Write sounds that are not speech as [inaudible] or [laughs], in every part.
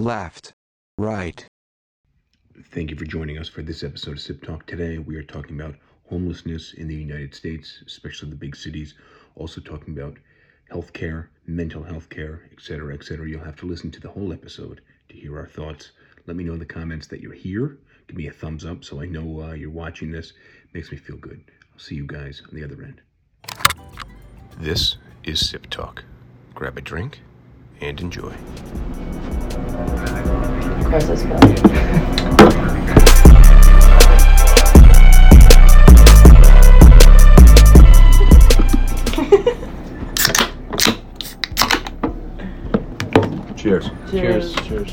left, right. Thank you for joining us for this episode of Sip Talk. Today, we are talking about homelessness in the United States, especially the big cities. Also, talking about healthcare, mental health care, etc., etc. You'll have to listen to the whole episode to hear our thoughts. Let me know in the comments that you're here. Give me a thumbs up so I know uh, you're watching this. Makes me feel good. I'll see you guys on the other end. This is Sip Talk. Grab a drink and enjoy. Gross as hell. Cheers. Cheers. Cheers.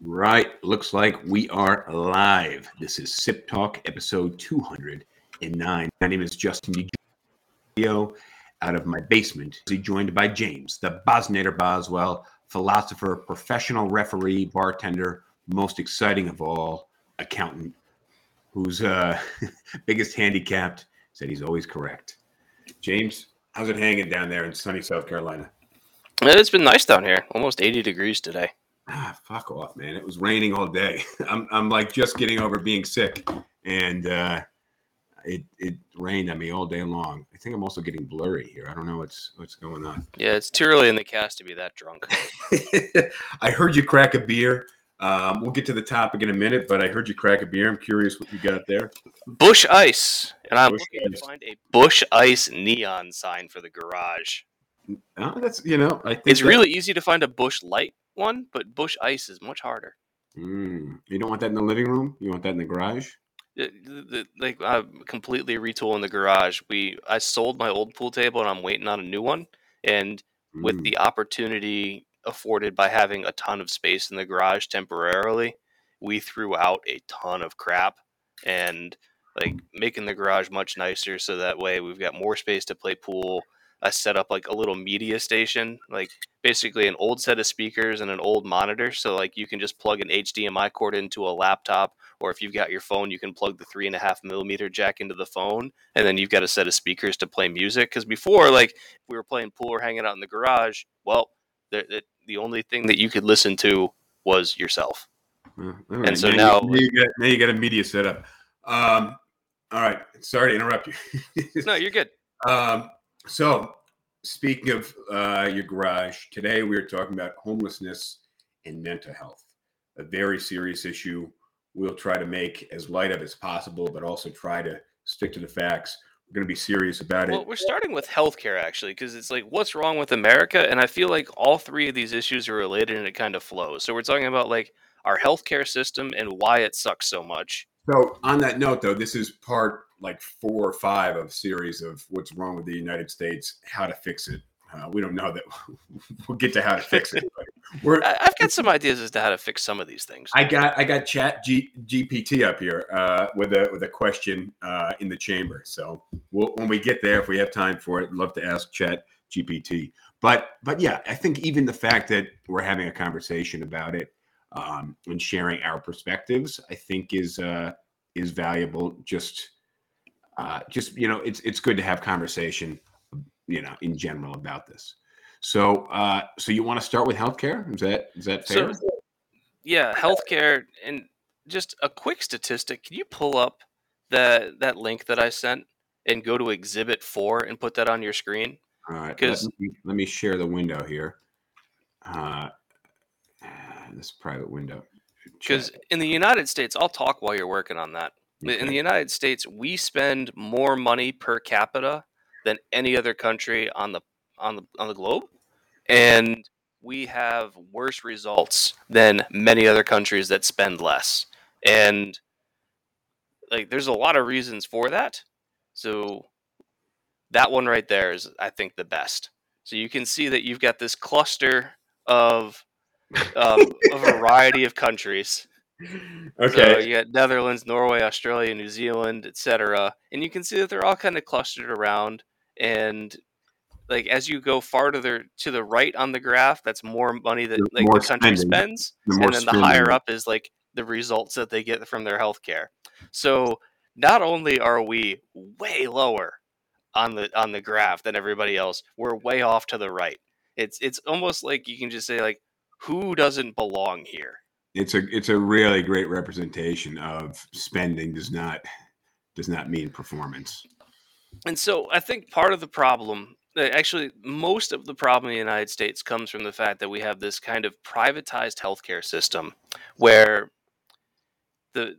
Right. Looks like we are live. This is Sip Talk, episode 209. My name is Justin DiGio out of my basement. Joined by James, the Bosnator Boswell, philosopher, professional referee, bartender, most exciting of all, accountant, whose uh, [laughs] biggest handicapped said he's always correct. James, how's it hanging down there in sunny South Carolina? It's been nice down here. Almost 80 degrees today. Ah, fuck off, man. It was raining all day. [laughs] I'm, I'm like just getting over being sick, and uh, it it rained on me all day long. I think I'm also getting blurry here. I don't know what's what's going on. Yeah, it's too early in the cast to be that drunk. [laughs] I heard you crack a beer. Um, we'll get to the topic in a minute, but I heard you crack a beer. I'm curious what you got there. Busch Ice. And I'm Busch looking Ice. to find a Busch Ice neon sign for the garage. Oh, that's you know, I think It's that- really easy to find a Busch Light one, but Busch Ice is much harder. Mm, you don't want that in the living room. You want that in the garage. Like I'm completely retooling the garage. We I sold my old pool table and I'm waiting on a new one. And with Mm. the opportunity afforded by having a ton of space in the garage temporarily, we threw out a ton of crap and like making the garage much nicer so that way we've got more space to play pool. I set up like a little media station, like basically an old set of speakers and an old monitor. So like you can just plug an HDMI cord into a laptop, or if you've got your phone, you can plug the three and a half millimeter jack into the phone, and then you've got a set of speakers to play music. Because before, like we were playing pool or hanging out in the garage, well, the, the, the only thing that you could listen to was yourself. Right, so you- now- now you, get now you got a media setup. Um, all right, sorry to interrupt you. No, you're good. [laughs] Um, so, speaking of uh, your garage, today we are talking about homelessness and mental health, a very serious issue. We'll try to make as light of as possible, but also try to stick to the facts. We're going to be serious about Well, it. we're starting with healthcare actually, because it's like, what's wrong with America? And I feel like all three of these issues are related, and it kind of flows. So we're talking about like our healthcare system and why it sucks so much. So, on that note, though, this is part like four or five of a series of what's wrong with the United States, how to fix it. Uh, we don't know that [laughs] we'll get to how to fix it. But we're I, I've got some ideas as to how to fix some of these things. I got I got Chat G, GPT up here uh, with a with a question uh, in the chamber. So we'll, when we get there, if we have time for it, love to ask Chat GPT. But but yeah, I think even the fact that we're having a conversation about it um, and sharing our perspectives, I think is uh, is valuable. Just uh, just you know, it's it's good to have conversation, you know, in general about this. So uh, so you want to start with healthcare? Is that is that fair? So, yeah, healthcare and just a quick statistic. Can you pull up that that link that I sent and go to Exhibit Four and put that on your screen? All right, because me, let me share the window here. Uh, this private window. Because in the United States, I'll talk while you're working on that. In the United States, we spend more money per capita than any other country on the on the on the globe, and we have worse results than many other countries that spend less. And like, there's a lot of reasons for that. So that one right there is, I think, the best. So you can see that you've got this cluster of um, a variety of countries. [laughs] So okay. you got Netherlands, Norway, Australia, New Zealand, etc. And you can see that they're all kind of clustered around. And like as you go farther to the right on the graph, that's more money that The like the country spending. spends, The and then the higher up is like the results that they get from their healthcare. So not only are we way lower on the on the graph than everybody else, we're way off to the right. It's it's almost like you can just say like who doesn't belong here? It's a it's a really great representation of spending does not does not mean performance. And so I think part of the problem, uh, actually, most of the problem in the United States comes from the fact that we have this kind of privatized healthcare system where the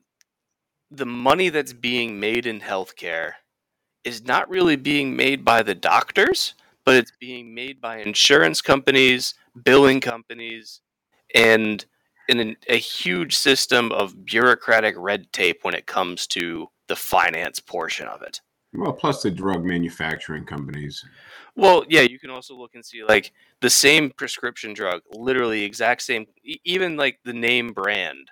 the money that's being made in healthcare is not really being made by the doctors, but it's being made by insurance companies, billing companies, and in a huge system of bureaucratic red tape when it comes to the finance portion of it. Well, plus the drug manufacturing companies. Well, yeah, you can also look and see like the same prescription drug, literally exact same, even like the name brand.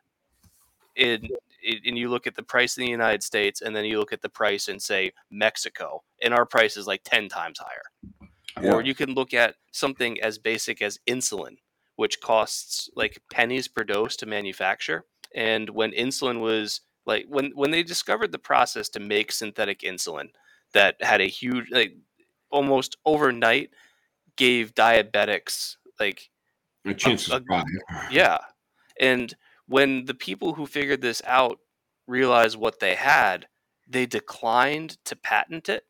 In, in and you look at the price in the United States, and then you look at the price in say Mexico, and our price is like ten times higher. Or you can look at something as basic as insulin, which costs like pennies per dose to manufacture. And when insulin was like when when they discovered the process to make synthetic insulin that had a huge like almost overnight gave diabetics like a chance to a- survive. yeah. And when the people who figured this out realized what they had, they declined to patent it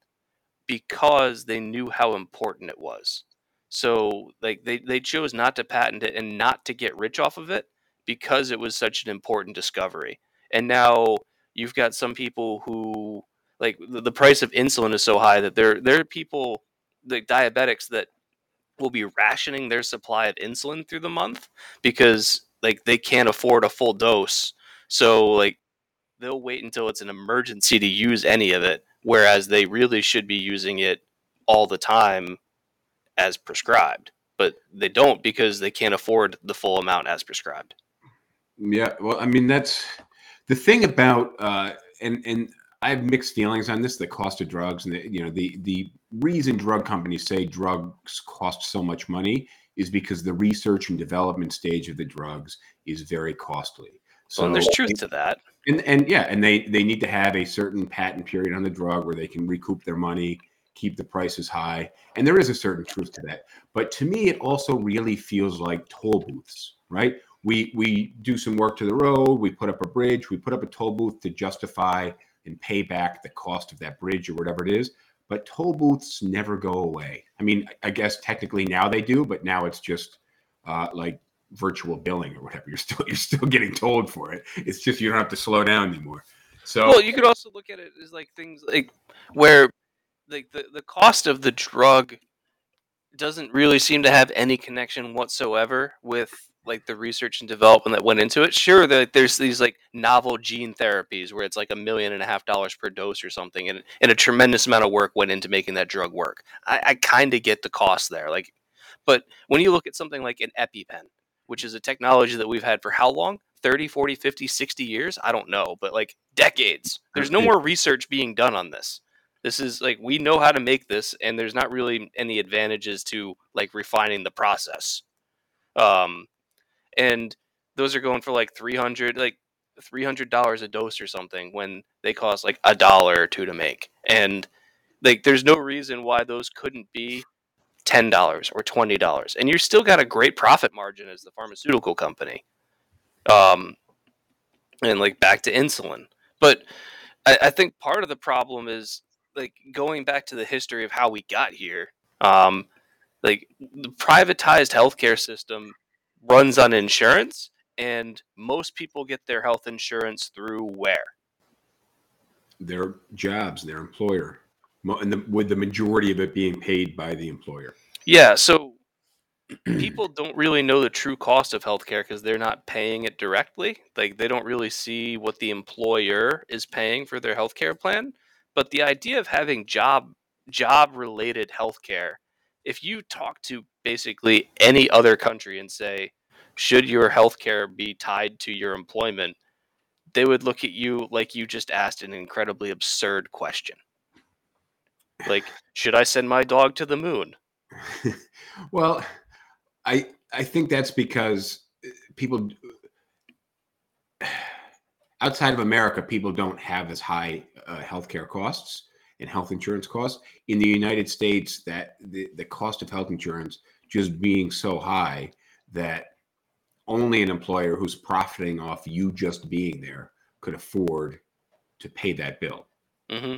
because they knew how important it was. So like they, they chose not to patent it and not to get rich off of it because it was such an important discovery. And now you've got some people who like the, price of insulin is so high that there there are people like diabetics that will be rationing their supply of insulin through the month because like they can't afford a full dose. So like they'll wait until it's an emergency to use any of it, whereas they really should be using it all the time as prescribed. But they don't because they can't afford the full amount as prescribed. Yeah, well, I mean that's the thing about uh, and and I have mixed feelings on this. The cost of drugs and the, you know the the reason drug companies say drugs cost so much money is because the research and development stage of the drugs is very costly. So and there's truth to that. And and yeah, and they they need to have a certain patent period on the drug where they can recoup their money, keep the prices high, and there is a certain truth to that. But to me, it also really feels like toll booths, right? We we do some work to the road, we put up a bridge, we put up a toll booth to justify and pay back the cost of that bridge or whatever it is. But toll booths never go away. I mean, I guess technically now they do, but now it's just uh, like virtual billing or whatever. [laughs] You're still you're still getting told for it. It's just you don't have to slow down anymore. So Well, you could also look at it as like things like where like the, the cost of the drug doesn't really seem to have any connection whatsoever with like the research and development that went into it. Sure, that there's these like novel gene therapies where it's like a million and a half dollars per dose or something, and and a tremendous amount of work went into making that drug work. I, I kind of get the cost there, like, but when you look at something like an EpiPen, which is a technology that we've had for how long? 30, 40, 50, 60 years? I don't know, but like decades. There's no more research being done on this. This is like we know how to make this, and there's not really any advantages to like refining the process. Um, and those are going for like 300 like $300 a dose or something when they cost like a dollar or two to make. And like there's no reason why those couldn't be $10 or $20 and you're still got a great profit margin as the pharmaceutical company. Um and like back to insulin. But I, I think part of the problem is like going back to the history of how we got here. Um like the privatized healthcare system runs on insurance and most people get their health insurance through where their jobs, their employer, and the, with the majority of it being paid by the employer. yeah so [clears throat] people don't really know the true cost of healthcare because they're not paying it directly. Like they don't really see what the employer is paying for their healthcare plan. But the idea of having job job related healthcare if you talk to basically any other country and say should your healthcare be tied to your employment? they would look at you like you just asked an incredibly absurd question like should i send my dog to the moon [laughs] well, I I think that's because uh, people outside of America, people don't have as high uh, healthcare costs and health insurance costs. In the United States, that the, the cost of health insurance just being so high that only an employer who's profiting off you just being there could afford to pay that bill. hmm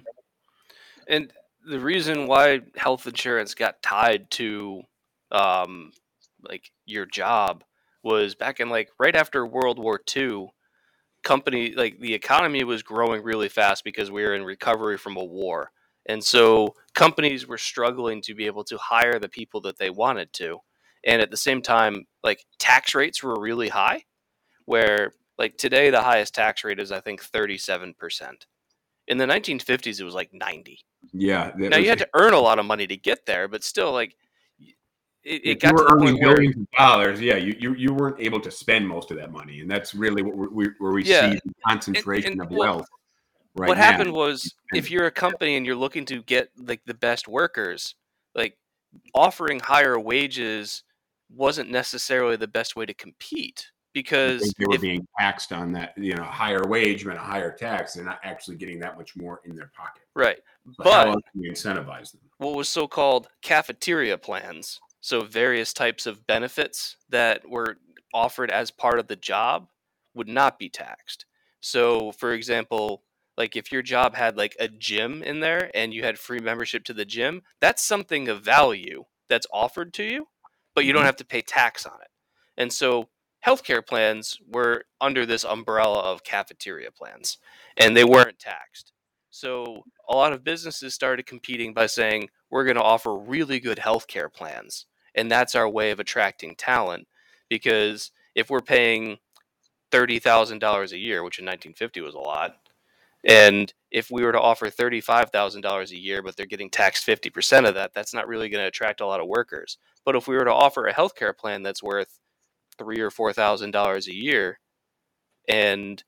And the reason why health insurance got tied to um, like your job was back in like right after World War II. Company like the economy was growing really fast because we were in recovery from a war, and so companies were struggling to be able to hire the people that they wanted to, and at the same time, like tax rates were really high. Where like today, the highest tax rate is I think thirty seven percent. In the nineteen fifties, it was like ninety. Yeah. Now you had to earn a lot of money to get there, but still, like it, it got you to were the earning point where billions of dollars, yeah, you, you you weren't able to spend most of that money, and that's really what we we where we Yeah, see the concentration and- of well, wealth. Right what now. happened was if you're a company and you're looking to get like the best workers, like offering higher wages wasn't necessarily the best way to compete because they were if, being taxed on that, you know, higher wage meant a higher tax. They're not actually getting that much more in their pocket. right, So But- how else can you incentivize them? what was so-called cafeteria plans, so various types of benefits that were offered as part of the job would not be taxed. So, for example, like if your job had like a gym in there and you had free membership to the gym, that's something of value that's offered to you, but you don't Mhm. have to pay tax on it. And so healthcare plans were under this umbrella of cafeteria plans and they weren't taxed. So a lot of businesses started competing by saying, we're going to offer really good healthcare plans. And that's our way of attracting talent because if we're paying $30,000 a year, which in 1950 was a lot, and if we were to offer $35,000 a year, but they're getting taxed 50% of that, that's not really going to attract a lot of workers. But if we were to offer a healthcare plan that's worth three or four thousand dollars a year, and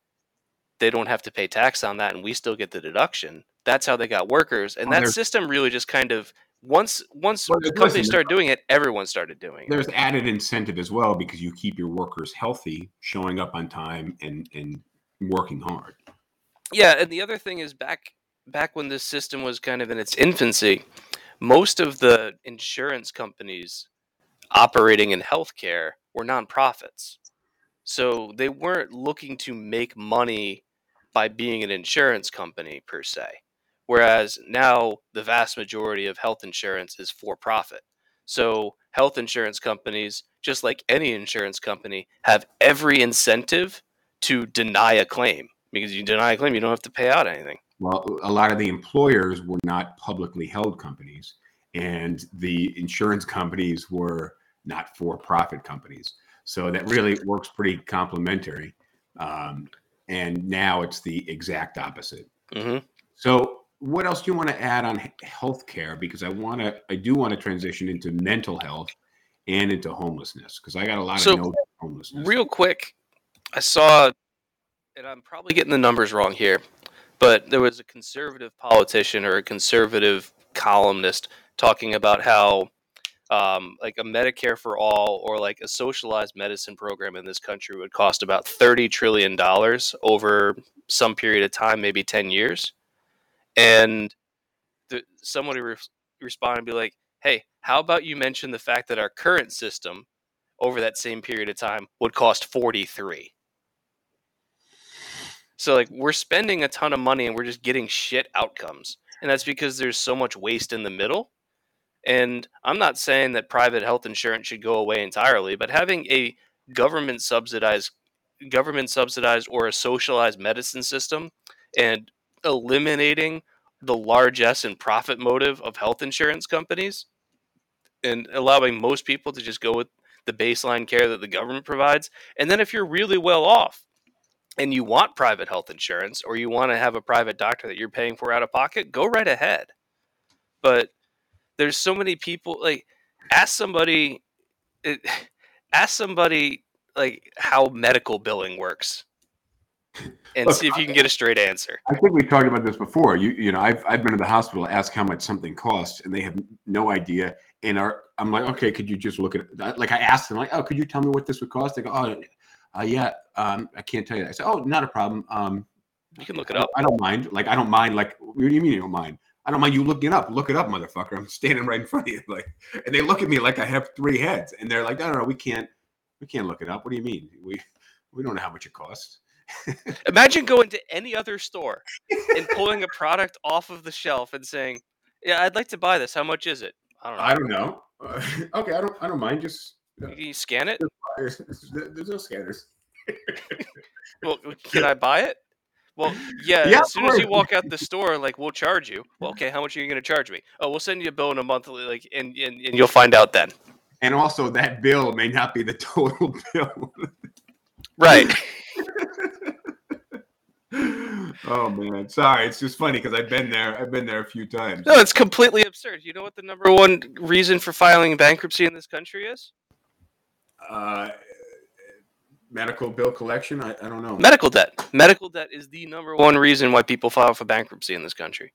they don't have to pay tax on that, and we still get the deduction, that's how they got workers. And Well, that system really just kind of once once Well, the companies started doing it, everyone started doing it. There's added incentive as well because you keep your workers healthy, showing up on time, and and working hard. Yeah, and the other thing is back back when this system was kind of in its infancy, most of the insurance companies operating in healthcare were nonprofits. So they weren't looking to make money by being an insurance company per se. Whereas now the vast majority of health insurance is for profit. So health insurance companies, just like any insurance company, have every incentive to deny a claim because you deny a claim, you don't have to pay out anything. Well, a lot of the employers were not publicly held companies, and the insurance companies were not for-profit companies. So that really works pretty complementary. Um, and now it's the exact opposite. hmm So, what else do you want to add on healthcare? Because I want to, I do want to transition into mental health and into homelessness because I got a lot So, of notes on homelessness. Real quick, I saw, and I'm probably getting the numbers wrong here, but there was a conservative politician or a conservative columnist talking about how, um, like a Medicare for all or like a socialized medicine program in this country would cost about thirty trillion dollars over some period of time, maybe ten years, and the, somebody re- responded and be like, "Hey, how about you mention the fact that our current system over that same period of time would cost 43 so like we're spending a ton of money and we're just getting shit outcomes. And that's because there's so much waste in the middle and i'm not saying that private health insurance should go away entirely but having a government subsidized government subsidized or a socialized medicine system and eliminating the largesse and profit motive of health insurance companies and allowing most people to just go with the baseline care that the government provides. And then if you're really well off and you want private health insurance or you want to have a private doctor that you're paying for out of pocket, go right ahead. But there's so many people like ask somebody it, [sighs] ask somebody like how medical billing works and Look, see if you can get a straight answer. I think we talked about this before. You you know, I've I've been to the hospital, ask how much something costs, and they have no idea. And are I'm like, okay, could you just look at it? Like I asked them, like, oh, could you tell me what this would cost? They go, oh, uh, yeah, um, I can't tell you. That. I said, oh, not a problem. Um, You can look it up. I don't mind. Like I don't mind. Like what do you mean you don't mind? I don't mind you looking up. Look it up, motherfucker. I'm standing right in front of you. Like, and they look at me like I have three heads, and they're like, no, no, no, we can't, we can't look it up. What do you mean? We we don't know how much it costs. [laughs] Imagine going to any other store and pulling a product off of the shelf and saying, "Yeah, I'd like to buy this. How much is it?" I don't know. I don't know. Uh, [laughs] okay, I don't. I don't mind. Just Can you scan it? there's, [laughs] there's no scanners. Well, can I buy it? Well, yeah. Yeah, as soon as you walk out the store, like we'll charge you. Well, okay. How much are you going to charge me? Oh, we'll send you a bill in a month, like, and and, and you'll find out then. And also, that bill may not be the [laughs] total bill. Right. [laughs] oh man, sorry. It's just funny because I've been there. I've been there a few times. No, it's completely absurd. You know what the number one reason for filing bankruptcy in this country is? Uh, medical bill collection. I, I don't know. Medical debt. Medical debt is the number one reason why people file for bankruptcy in this country.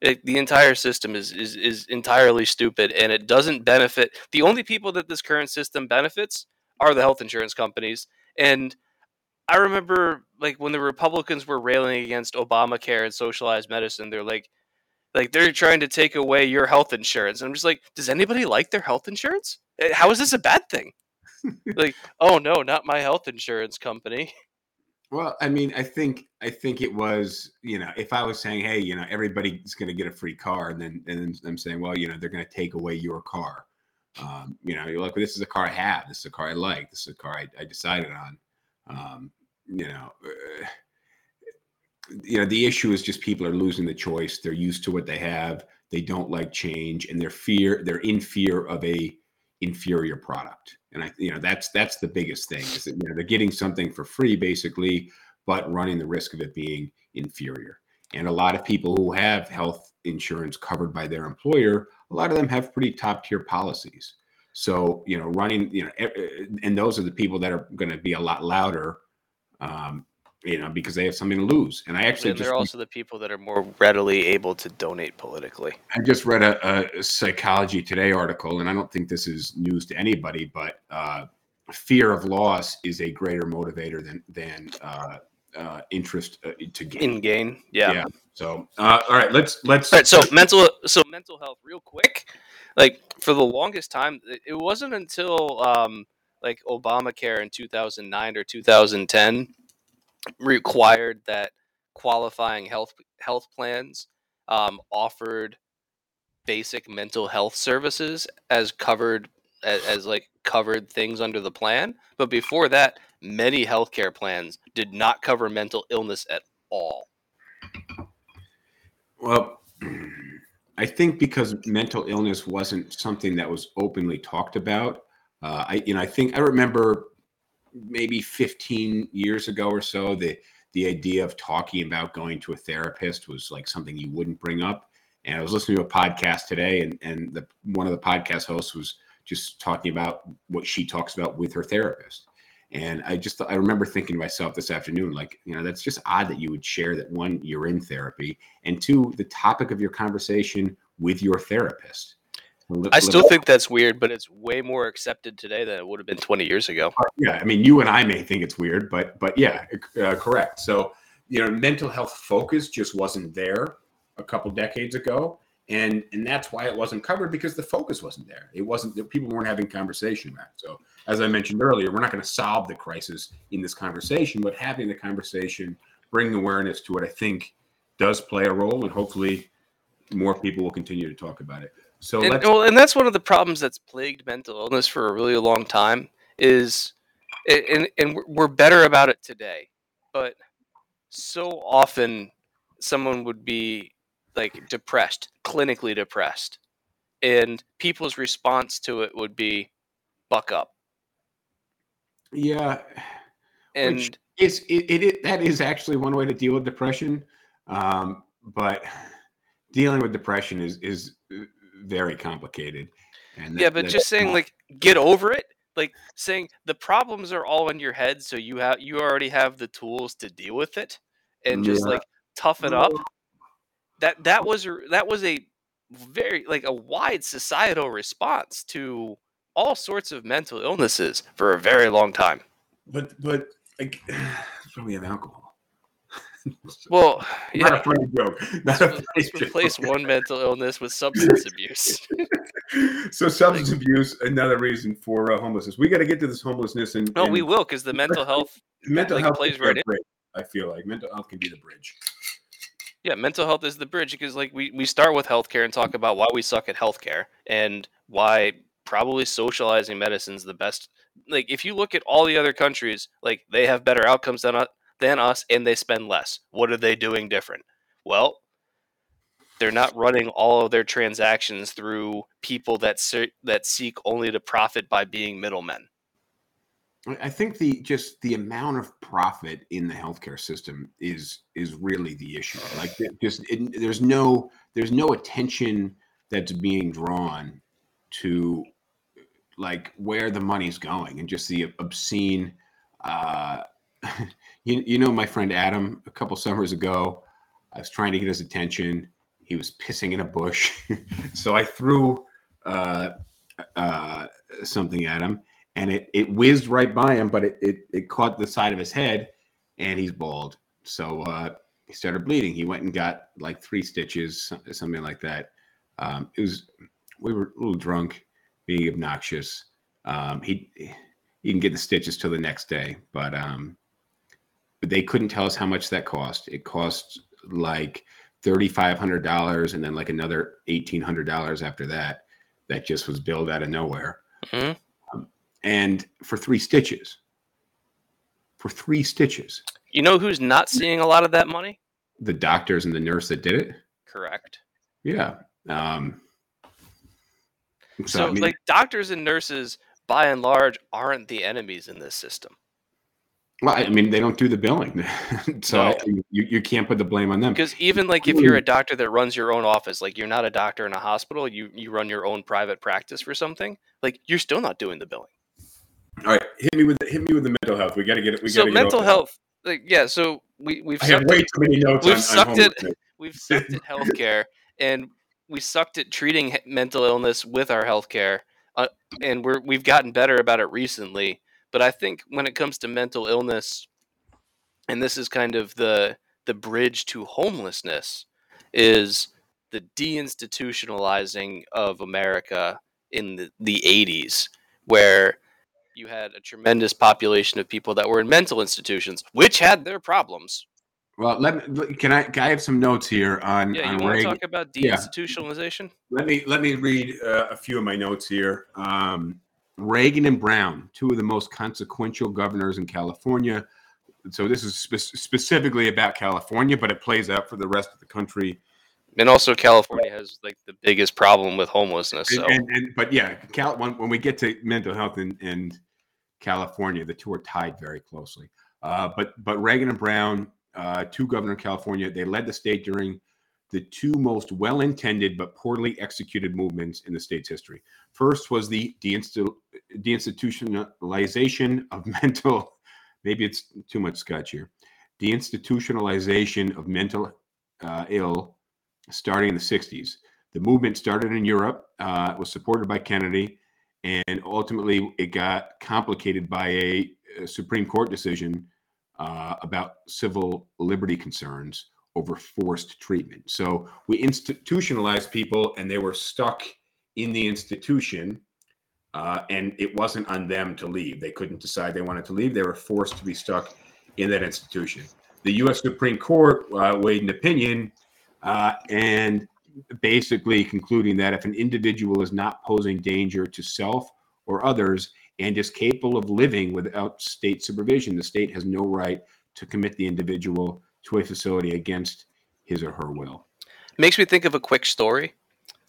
It, the entire system is, is is entirely stupid, and it doesn't benefit. The only people that this current system benefits are the health insurance companies. And I remember, like when the Republicans were railing against Obamacare and socialized medicine, they're like, like they're trying to take away your health insurance. And I'm just like, does anybody like their health insurance? Eh, How is this a bad thing? [laughs] like, oh no, not my health insurance company. Well, I mean, I think I think it was, you know, if I was saying, hey, you know, everybody's going to get a free car, and then and then I'm saying, well, you know, they're going to take away your car. Um, you know, you're like, well, this is a car I have. This is a car I like. This is a car I, I decided on. Um, you know, uh, you know, the issue is just people are losing the choice. They're used to what they have. They don't like change, and they're fear. They're in fear of a inferior product. And I, you know, that's that's the biggest thing is that you know they're getting something for free basically, but running the risk of it being inferior. And a lot of people who have health insurance covered by their employer, a lot of them have pretty top tier policies. So you know, running, you know, and those are the people that are going to be a lot louder, um, you know, because they have something to lose. And I actually And just they're also the people that are more readily able to donate politically. I just read a, a Psychology Today article, and I don't think this is news to anybody, but uh, fear of loss is a greater motivator than than uh, uh, interest uh, to gain. In gain, yeah. Yeah. So, uh, all right, let's let's. All right, so mental, so mental health, real quick. Like for the longest time, it- it wasn't until um, like Obamacare in 2009 or 2010 required that qualifying health health plans um, offered basic mental health services as covered as, as like covered things under the plan. But before that, many healthcare plans did not cover mental illness at all. Well, [clears throat] I think because mental illness wasn't something that was openly talked about. Uh, I, you know, I think I remember maybe 15 years ago or so the the idea of talking about going to a therapist was like something you wouldn't bring up. And I was listening to a podcast today, and and the one of the podcast hosts was just talking about what she talks about with her therapist. And I just I remember thinking to myself this afternoon, like, you know, that's just odd that you would share that one, you're in therapy, and two, the topic of your conversation with your therapist. I still think that's weird, but it's way more accepted today than it would have been 20 years ago. yeah i mean you and i may think it's weird but but yeah uh, correct. So you know mental health focus just wasn't there a couple decades ago and and that's why it wasn't covered because the focus wasn't there. It wasn't people weren't having conversation about so as i mentioned earlier we're not going to solve the crisis in this conversation but having the conversation bring awareness to it i think does play a role and hopefully more people will continue to talk about it so And, let's well, and that's one of the problems that's plagued mental illness for a really long time is, and, and we're- better about it today, but so often someone would be like depressed, clinically depressed, and people's response to it would be buck up. yeah And Which is it, it, it that is actually one way to deal with depression um, but dealing with depression is is uh, very complicated and yeah, but just saying not- like get over it like saying the problems are all in your head, so you have you already have the tools to deal with it, and just Yeah. like tough it up. That that was that was a very like a wide societal response to all sorts of mental illnesses for a very long time. But but like, why we have alcohol. [laughs] Well, Not yeah, a funny joke. [laughs] Not let's, a let's joke. replace one mental illness with substance abuse. [laughs] so substance abuse, another reason for uh, homelessness. We got to get to this homelessness and, No, and we will because the mental health mental like, health plays right in. bridge, I feel like mental health can be the bridge. Yeah, mental health is the bridge because like we, we start with healthcare and talk about why we suck at healthcare and why probably socializing medicine is the best. Like if you look at all the other countries, like they have better outcomes than us, than us and they spend less. What are they doing different? Well, they're not running all of their transactions through people that that seek only to profit by being middlemen. I I think the just the amount of profit in the healthcare system is is really the issue. Like just it, there's no there's no attention that's being drawn to like where the money's going and just the obscene. Uh, [laughs] you you know my friend Adam a couple summers ago, I was trying to get his attention. He was pissing in a bush, [laughs] so I threw uh, uh, something at him and it it whizzed right by him, but it it, it caught the side of his head, and he's bald. So uh, he started bleeding. He went and got like three stitches, something like that. Um, it was we were a little drunk, being obnoxious. Um, he he didn't get the stitches till the next day, but um, they couldn't tell us how much that cost. It cost like thirty five hundred dollars, and then like another eighteen hundred dollars after that. That just was billed out of nowhere Mhm. and for three stitches. For three stitches, You know who's not seeing a lot of that money? the doctors and the nurse that did it. Correct. Yeah. Um, so, So, I mean, like doctors and nurses, by and large, aren't the enemies in this system. Well, I mean, they don't do the billing, [laughs] so No. You you can't put the blame on them. Because even like if you're a doctor that runs your own office, like you're not a doctor in a hospital, you you run your own private practice for something, like you're still not doing the billing. All right, hit me with the, hit me with the mental health. We got to get it. We so got to get mental that. health, like yeah. So we we've I sucked way too many notes we've on, on sucked it- [laughs] we've sucked at healthcare, and we sucked at treating mental illness with our healthcare, uh, and we're we've gotten better about it recently. But I think when it comes to mental illness, and this is kind of the the bridge to homelessness, is the deinstitutionalizing of America in the, the 80s, where you had a tremendous population of people that were in mental institutions, which had their problems. Well, let me. Can I? Can I have some notes here on Yeah, on you want to talk about yeah. deinstitutionalization? Let me let me read uh, a few of my notes here. Um, Reagan and Brown, two of the most consequential governors in California. So this is spe- specifically about California, but it plays out for the rest of the country. And also, California has like the biggest problem with homelessness. So And, and, and but yeah, Cal, when, when we get to mental health in, in California, the two are tied very closely. Uh, but but Reagan and Brown, uh, two governor of California, they led the state during the two most well-intended but poorly executed movements in the state's history. First was the deinstitutionalization of [laughs] mental. Maybe it's too much scotch here. Deinstitutionalization of mental uh, ill, starting in the '60s. The movement started in Europe, uh, was supported by Kennedy, and ultimately it got complicated by a, a Supreme Court decision uh, about civil liberty concerns over forced treatment. So we institutionalized people, and they were stuck in the institution, uh, and it wasn't on them to leave. They couldn't decide they wanted to leave. They were forced to be stuck in that institution. The U.S. Supreme Court uh, weighed an opinion, uh, and basically concluding that if an individual is not posing danger to self or others and is capable of living without state supervision, the state has no right to commit the individual to a facility against his or her will. makes me think of a quick story.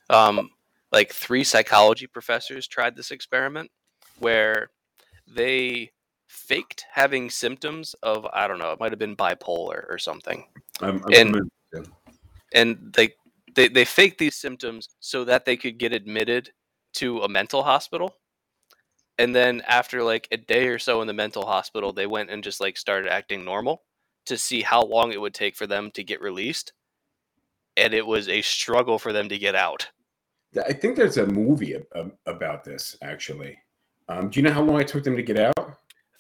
Um, like three psychology professors tried this experiment where they faked having symptoms of I don't know, it might have been bipolar or something. Um, I'm And- familiar- and they they they faked these symptoms so that they could get admitted to a mental hospital And then after like a day or so in the mental hospital, they went and just like started acting normal to see how long it would take for them to get released. And it was a struggle for them to get out. I think there's a movie ab- ab- about this actually. Um, do you know how long it took them to get out? I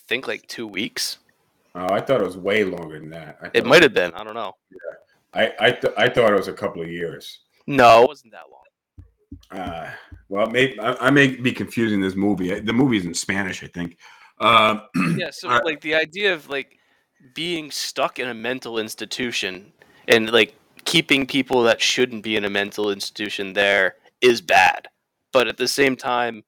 think like two weeks. Oh, I thought it was way longer than that. I It might have been. I don't know. I I, th- I thought it was a couple of years. No, it wasn't that long. Uh, well, may, I, I may be confusing this movie. The movie's in Spanish, I think. Uh, Yeah, so Alright. [clears throat] like the idea of like being stuck in a mental institution and like keeping people that shouldn't be in a mental institution there is bad. But at the same time,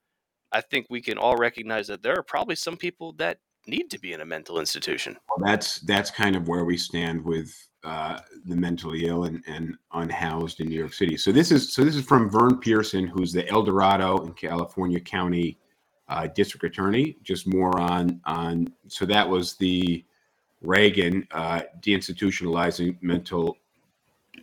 I think we can all recognize that there are probably some people that need to be in a mental institution. Well, that's that's kind of where we stand with uh, the mentally ill and, and unhoused in New York City. So this is so this is from Vern Pierson, who's the El Dorado in California County uh, District Attorney. Just more on on so that was the Reagan uh, deinstitutionalizing mental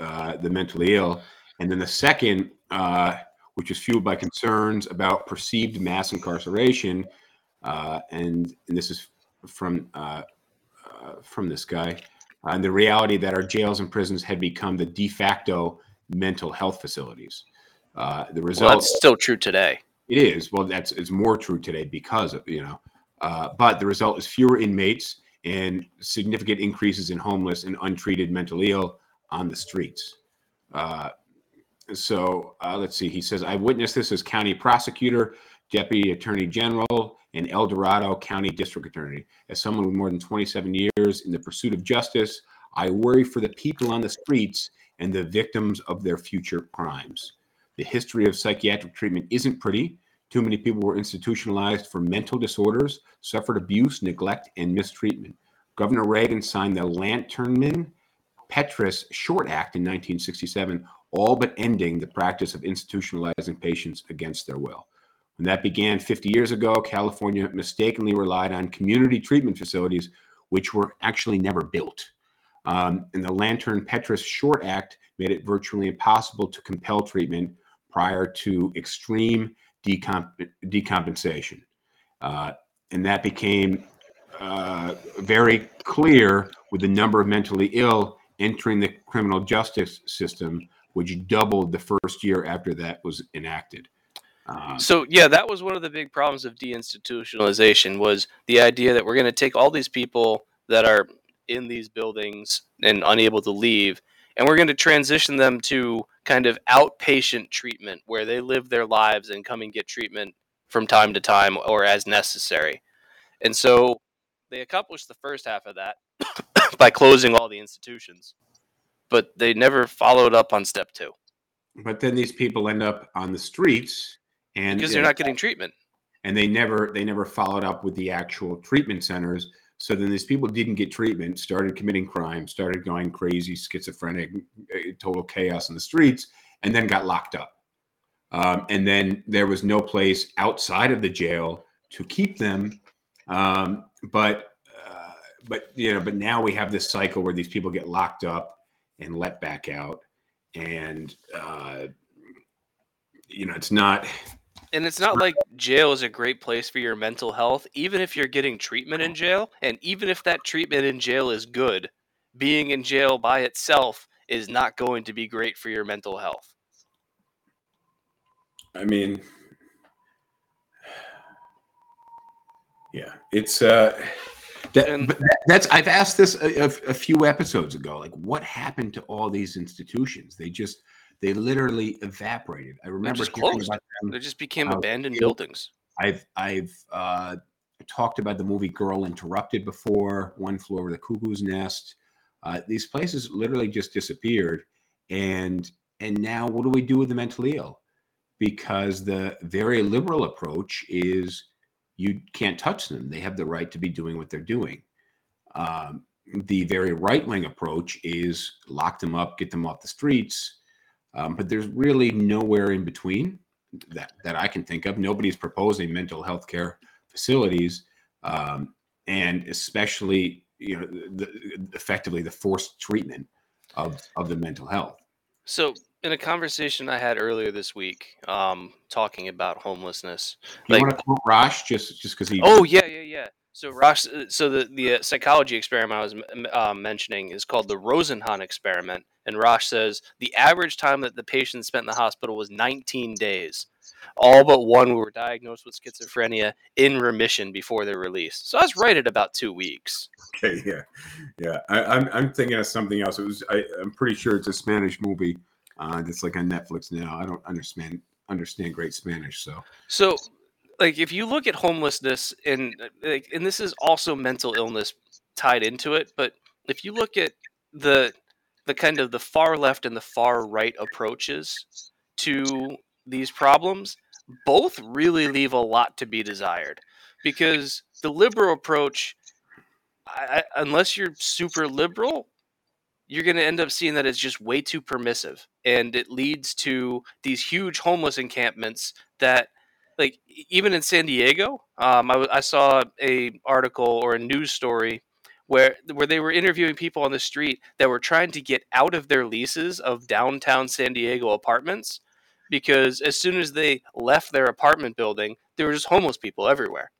uh, the mentally ill, and then the second, uh, which is fueled by concerns about perceived mass incarceration, uh, and, and this is from uh, uh, from this guy, and the reality that our jails and prisons had become the de facto mental health facilities. Uh, the Well, result that's still true today. it is. Well, that's it's more true today because of you know, uh, but the result is fewer inmates and significant increases in homeless and untreated mentally ill on the streets. Uh, so uh, let's see. He says, "I witnessed this as county prosecutor, deputy attorney general, and El Dorado County District Attorney. As someone with more than 27 years in the pursuit of justice, I worry for the people on the streets and the victims of their future crimes." The history of psychiatric treatment isn't pretty. Too many people were institutionalized for mental disorders, suffered abuse, neglect, and mistreatment. Governor Reagan signed the Lanterman Petris Short Act in 1967, all but ending the practice of institutionalizing patients against their will. When that began 50 years ago, California mistakenly relied on community treatment facilities, which were actually never built. Um, and the Lantern Petris Short Act made it virtually impossible to compel treatment prior to extreme decomp- decompensation. Uh, and that became uh, very clear with the number of mentally ill entering the criminal justice system, which doubled the first year after that was enacted. Uh, So yeah, that was one of the big problems of deinstitutionalization was the idea that we're going to take all these people that are in these buildings and unable to leave and we're going to transition them to kind of outpatient treatment where they live their lives and come and get treatment from time to time or as necessary. And so they accomplished the first half of that [coughs] by closing all the institutions. But they never followed up on step 2 but then these people end up on the streets and because they're not getting treatment. and they never they never followed up with the actual treatment centers so then these people didn't get treatment started committing crime started going crazy schizophrenic eh, total chaos in the streets and then got locked up. Um, and then there was no place outside of the jail to keep them. Um, but uh, but you know but now we have this cycle where these people get locked up and let back out. And uh, you know it's not And it's not like jail is a great place for your mental health, even if you're getting treatment in jail, and even if that treatment in jail is good, being in jail by itself is not going to be great for your mental health. I mean, [sighs] yeah, it's uh, that, that's I've asked this a, a, a few episodes ago. Like, what happened to all these institutions? They just they literally evaporated. I remember just hearing closed. about They just became Uh, abandoned buildings. I've I've uh, talked about the movie Girl Interrupted before. One Flew Over the Cuckoo's Nest. Uh, these places literally just disappeared, and and now what do we do with the mentally ill? Because the very liberal approach is you can't touch them; they have the right to be doing what they're doing. Um, the very right wing approach is lock them up, get them off the streets. Um, but there's really nowhere in between that that I can think of. Nobody's proposing mental health care facilities, um, and especially you know the, the, effectively the forced treatment of of the mental health. So in a conversation I had earlier this week, um, talking about homelessness. You Like- want to quote Rosh just just because he? Oh yeah, yeah, yeah. So Ross, uh, so the the uh, psychology experiment I was uh, mentioning is called the Rosenhan experiment, and Rosh says the average time that the patient spent in the hospital was 19 days. All but one were diagnosed with schizophrenia in remission before their release. So I was right at about two weeks. Okay, [laughs] yeah, yeah. I, I'm I'm thinking of something else. It was I, I'm pretty sure it's a Spanish movie uh, that's like on Netflix now. I don't understand understand great Spanish, so So, like, if you look at homelessness, and uh, like, and this is also mental illness tied into it, but if you look at the the kind of the far left and the far right approaches to these problems, both really leave a lot to be desired. Because the liberal approach, I, unless you're super liberal, you're going to end up seeing that it's just way too permissive, and it leads to these huge homeless encampments that like even in San Diego, um, I, I saw a article or a news story where where they were interviewing people on the street that were trying to get out of their leases of downtown San Diego apartments because as soon as they left their apartment building, there were just homeless people everywhere.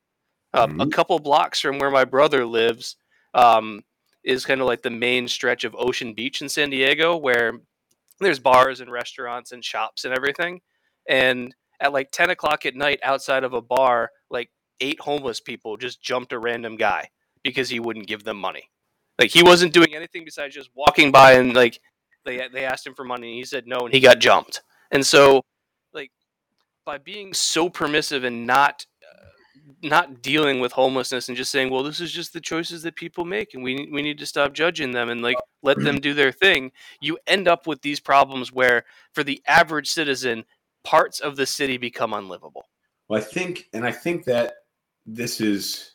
Um, A Mhm. couple blocks from where my brother lives um, is kind of like the main stretch of Ocean Beach in San Diego, where there's bars and restaurants and shops and everything. And at like 10 o'clock at night outside of a bar, like eight homeless people just jumped a random guy because he wouldn't give them money. Like he wasn't doing anything besides just walking by and like they they asked him for money and he said no and he got jumped. And so like by being so permissive and not uh, not dealing with homelessness and just saying, well, this is just the choices that people make, and we we need to stop judging them and like let them do their thing. You end up with these problems where, for the average citizen, parts of the city become unlivable. Well, I think, and I think that this is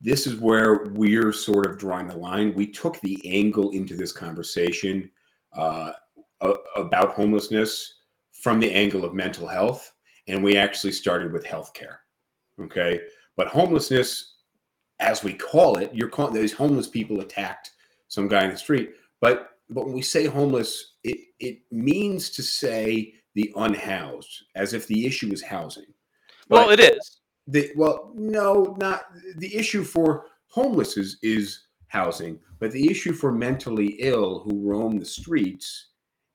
this is where we're sort of drawing the line. We took the angle into this conversation uh, about homelessness from the angle of mental health, and we actually started with healthcare. Okay, but homelessness, as we call it, you're calling these homeless people attacked some guy in the street, but but when we say homeless, it it means to say the unhoused, as if the issue is housing. well, it is. the well, no, not the issue for homeless is, is housing, but the issue for mentally ill who roam the streets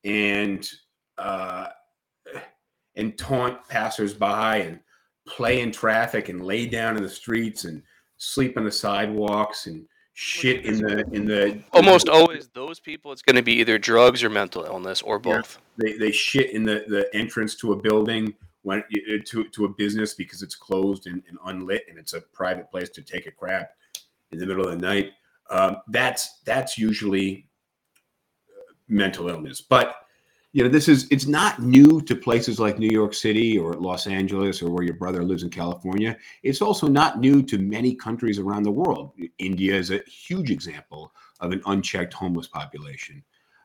and uh, and taunt passersby and play in traffic and lay down in the streets and sleep on the sidewalks and shit in the in the Almost always, those people, it's going to be either drugs or mental illness or Yeah. both. they, they shit in the, the entrance to a building when to, to a business because it's closed and, and unlit and it's a private place to take a crap in the middle of the night um, that's that's usually uh, mental illness but you know this is it's not new to places like new york city or los angeles or where your brother lives in california. It's also not new to many countries around the world. India is a huge example of an unchecked homeless population.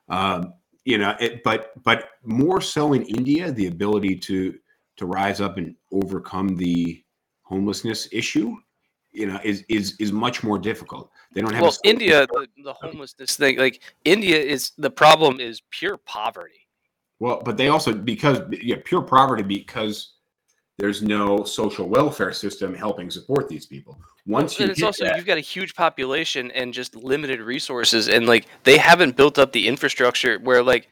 Um, you know it, but but more so in india the ability to to rise up and overcome the homelessness issue you know is is is much more difficult. They don't have Well, India, the, the homelessness thing, like India is the problem is pure poverty. Well but they also because yeah pure poverty because there's no social welfare system helping support these people. Once you and it's also that, you've got a huge population and just limited resources and like they haven't built up the infrastructure where like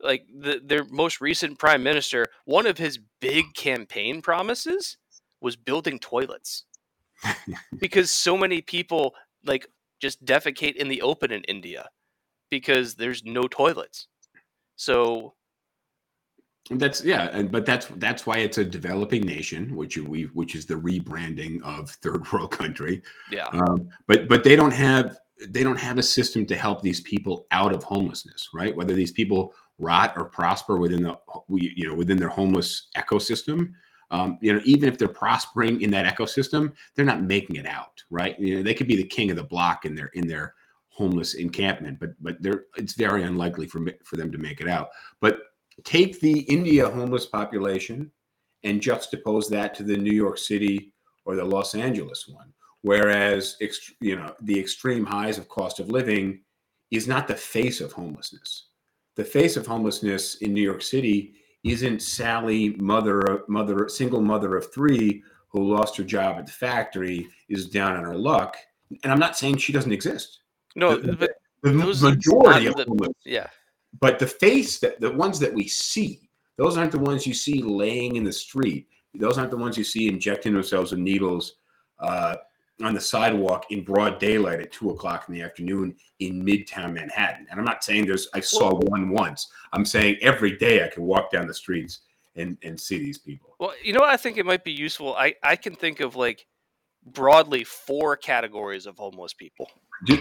like the, their most recent prime minister one of his big campaign promises was building toilets. [laughs] Because so many people like just defecate in the open in india because there's no toilets. So That's yeah, and but that's that's why it's a developing nation, which we which is the rebranding of third world country. yeah Um, but but they don't have they don't have a system to help these people out of homelessness, right? Whether these people rot or prosper within the we- you know within their homeless ecosystem. Um, you know, even if they're prospering in that ecosystem, they're not making it out, right? You know, they could be the king of the block in their in their homeless encampment, but but they're it's very unlikely for for them to make it out. But take the India homeless population and juxtapose that to the New York City or the Los Angeles one. Whereas, ext- you know, the extreme highs of cost of living is not the face of homelessness. the face of homelessness in New York City isn't Sally, mother, mother, single mother of three who lost her job at the factory, is down on her luck. And I'm not saying she doesn't exist. No, The- but The majority of the- homeless yeah, but the face that the ones that we see those aren't the ones you see laying in the street. Those aren't the ones you see injecting themselves with needles uh, on the sidewalk in broad daylight at two o'clock in the afternoon in midtown manhattan. And i'm not saying there's i saw one once. I'm saying every day i can walk down the streets and and see these people. Well, you know what? I think it might be useful. I I can think of like broadly four categories of homeless people. The-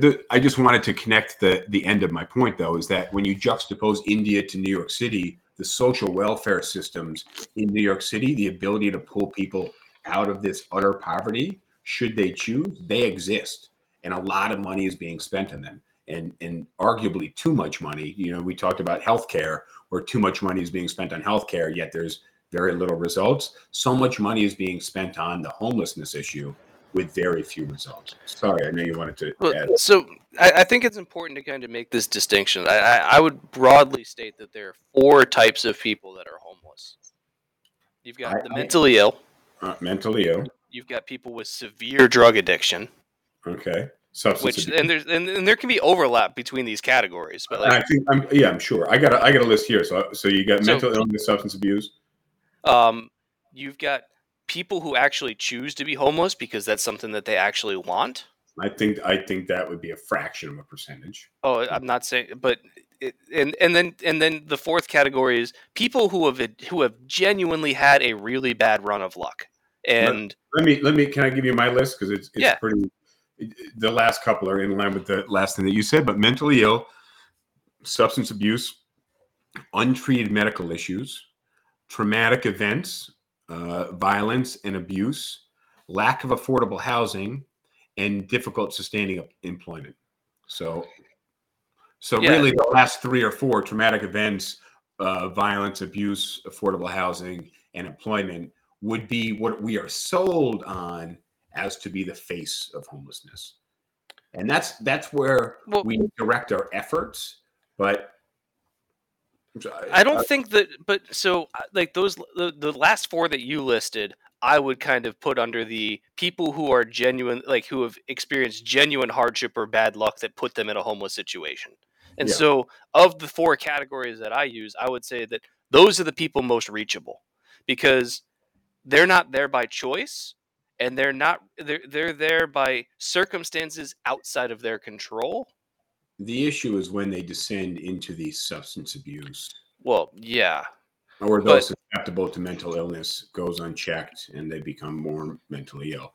the- I just wanted to connect the the end of my point, though, is that when you juxtapose India to New York City, the social welfare systems in New York City, the ability to pull people out of this utter poverty, should they choose, they exist, and a lot of money is being spent on them, and and arguably too much money. You know, we talked about healthcare, where too much money is being spent on healthcare, yet there's very little results. So much money is being spent on the homelessness issue with very few results. Sorry, I know you wanted to Well, add. so I, I think it's important to kind of make this distinction. I, I, I would broadly state that there are four types of people that are homeless. You've got the mentally ill. Uh, mentally ill. You've got people with severe drug addiction, Okay. Substance which abuse. and there's and, and there can be overlap between these categories. But I think I'm yeah, I'm sure. I got a, I got a list here. So so you got So- mental illness, substance abuse. um, you've got people who actually choose to be homeless because that's something that they actually want. I think I think that would be a fraction of a percentage. Oh, I'm not saying, but it, and and then and then the fourth category is people who have who have genuinely had a really bad run of luck, and Let me let me can I give you my list because it's it's Yeah. pretty. The last couple are in line with the last thing that you said, but mentally ill, substance abuse, untreated medical issues, traumatic events, uh, violence and abuse, lack of affordable housing, and difficult sustaining employment. So, so Yeah. really, the last three or four traumatic events, uh, violence, abuse, affordable housing, and employment would be what we are sold on as to be the face of homelessness, and that's that's where Well- we direct our efforts. But I don't think that. But so uh, like those the, the last four that you listed, I would kind of put under the people who are genuine, like who have experienced genuine hardship or bad luck that put them in a homeless situation. And Yeah. so, of the four categories that I use, I would say that those are the people most reachable because they're not there by choice and they're not they're, they're there by circumstances outside of their control the issue is when they descend into the substance abuse well yeah or But- those susceptible to mental illness goes unchecked and they become more mentally ill.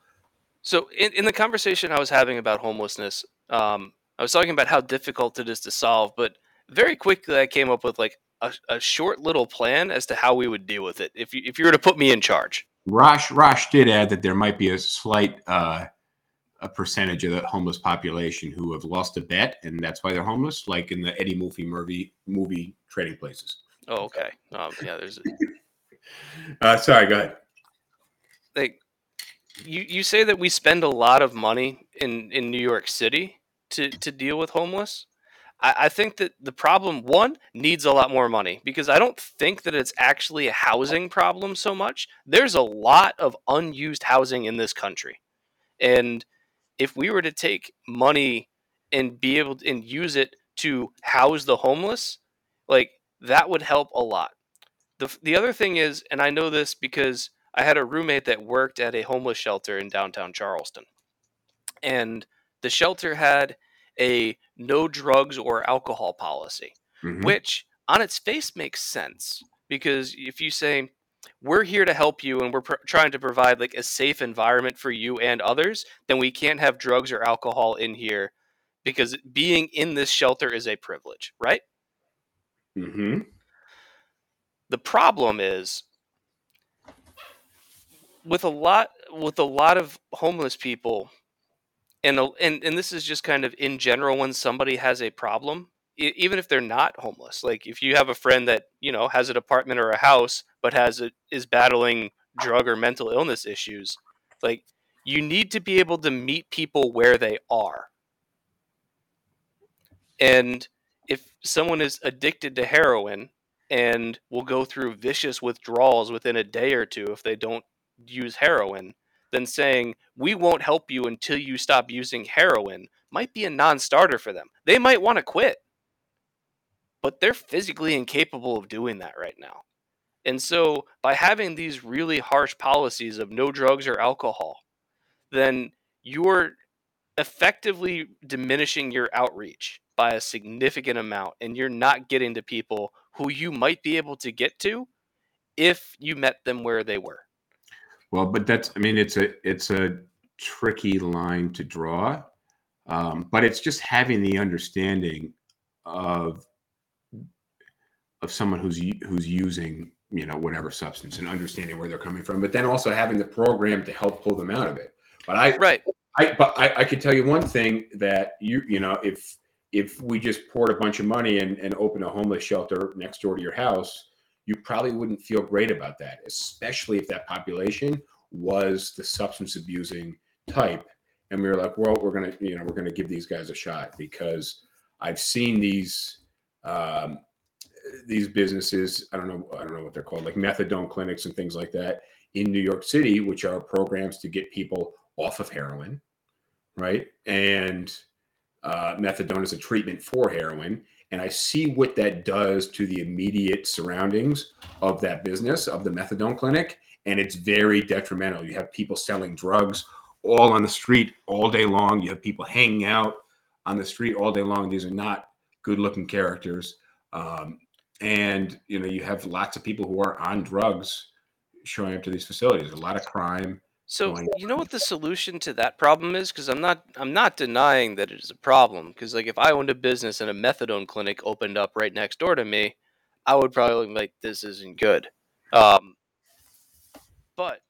So in, in the conversation I was having about homelessness, um, I was talking about how difficult it is to solve, but very quickly I came up with like a, a short little plan as to how we would deal with it if you if you were to put me in charge. Rosh Rosh did add that there might be a slight uh, a percentage of the homeless population who have lost a bet and that's why they're homeless, like in the Eddie Murphy movie movie Trading Places. Oh, okay. Um, yeah, there's [laughs] Uh, sorry, go ahead. like you you say that we spend a lot of money in in New York City to to deal with homeless. I, I think that the problem one needs a lot more money because I don't think that it's actually a housing problem so much. There's a lot of unused housing in this country, and if we were to take money and be able to, and use it to house the homeless, like that would help a lot. The the other thing is, and I know this because I had a roommate that worked at a homeless shelter in downtown Charleston. And the shelter had a no drugs or alcohol policy, Mhm. which on its face makes sense because if you say we're here to help you and we're pr- trying to provide like a safe environment for you and others, then we can't have drugs or alcohol in here because being in this shelter is a privilege, right? Mhm. the problem is with a lot with a lot of homeless people and a- and and this is just kind of in general when somebody has a problem even if they're not homeless like if you have a friend that you know has an apartment or a house but has a, is battling drug or mental illness issues like you need to be able to meet people where they are and if someone is addicted to heroin and will go through vicious withdrawals within a day or two if they don't use heroin, then saying we won't help you until you stop using heroin might be a non-starter for them. They might want to quit. But they're physically incapable of doing that right now. And so by having these really harsh policies of no drugs or alcohol, then you're effectively diminishing your outreach by a significant amount and you're not getting to people who you might be able to get to if you met them where they were. Well, but that's I mean it's a it's a tricky line to draw. Um, but it's just having the understanding of of someone who's who's using you know whatever substance and understanding where they're coming from but then also having the program to help pull them out of it. But i right. I but i, I could tell you one thing that you you know if if we just poured a bunch of money and, and opened a homeless shelter next door to your house you probably wouldn't feel great about that especially if that population was the substance abusing type. And we were like well we're gonna you know we're gonna give these guys a shot because i've seen these um, these businesses i don't know i don't know what they're called like methadone clinics and things like that in new york city which are programs to get people off of heroin right? And uh, methadone is a treatment for heroin. And i see what that does to the immediate surroundings of that business of the methadone clinic. And it's very detrimental. You have people selling drugs all on the street all day long. You have people hanging out on the street all day long. These are not good looking characters. Um, and you know you have lots of people who are on drugs showing up to these facilities a lot of crime so you know what the solution to that problem is? Because i'm not i'm not denying that it is a problem. Because like if i owned a business and a methadone clinic opened up right next door to me i would probably be like this isn't good. Um, but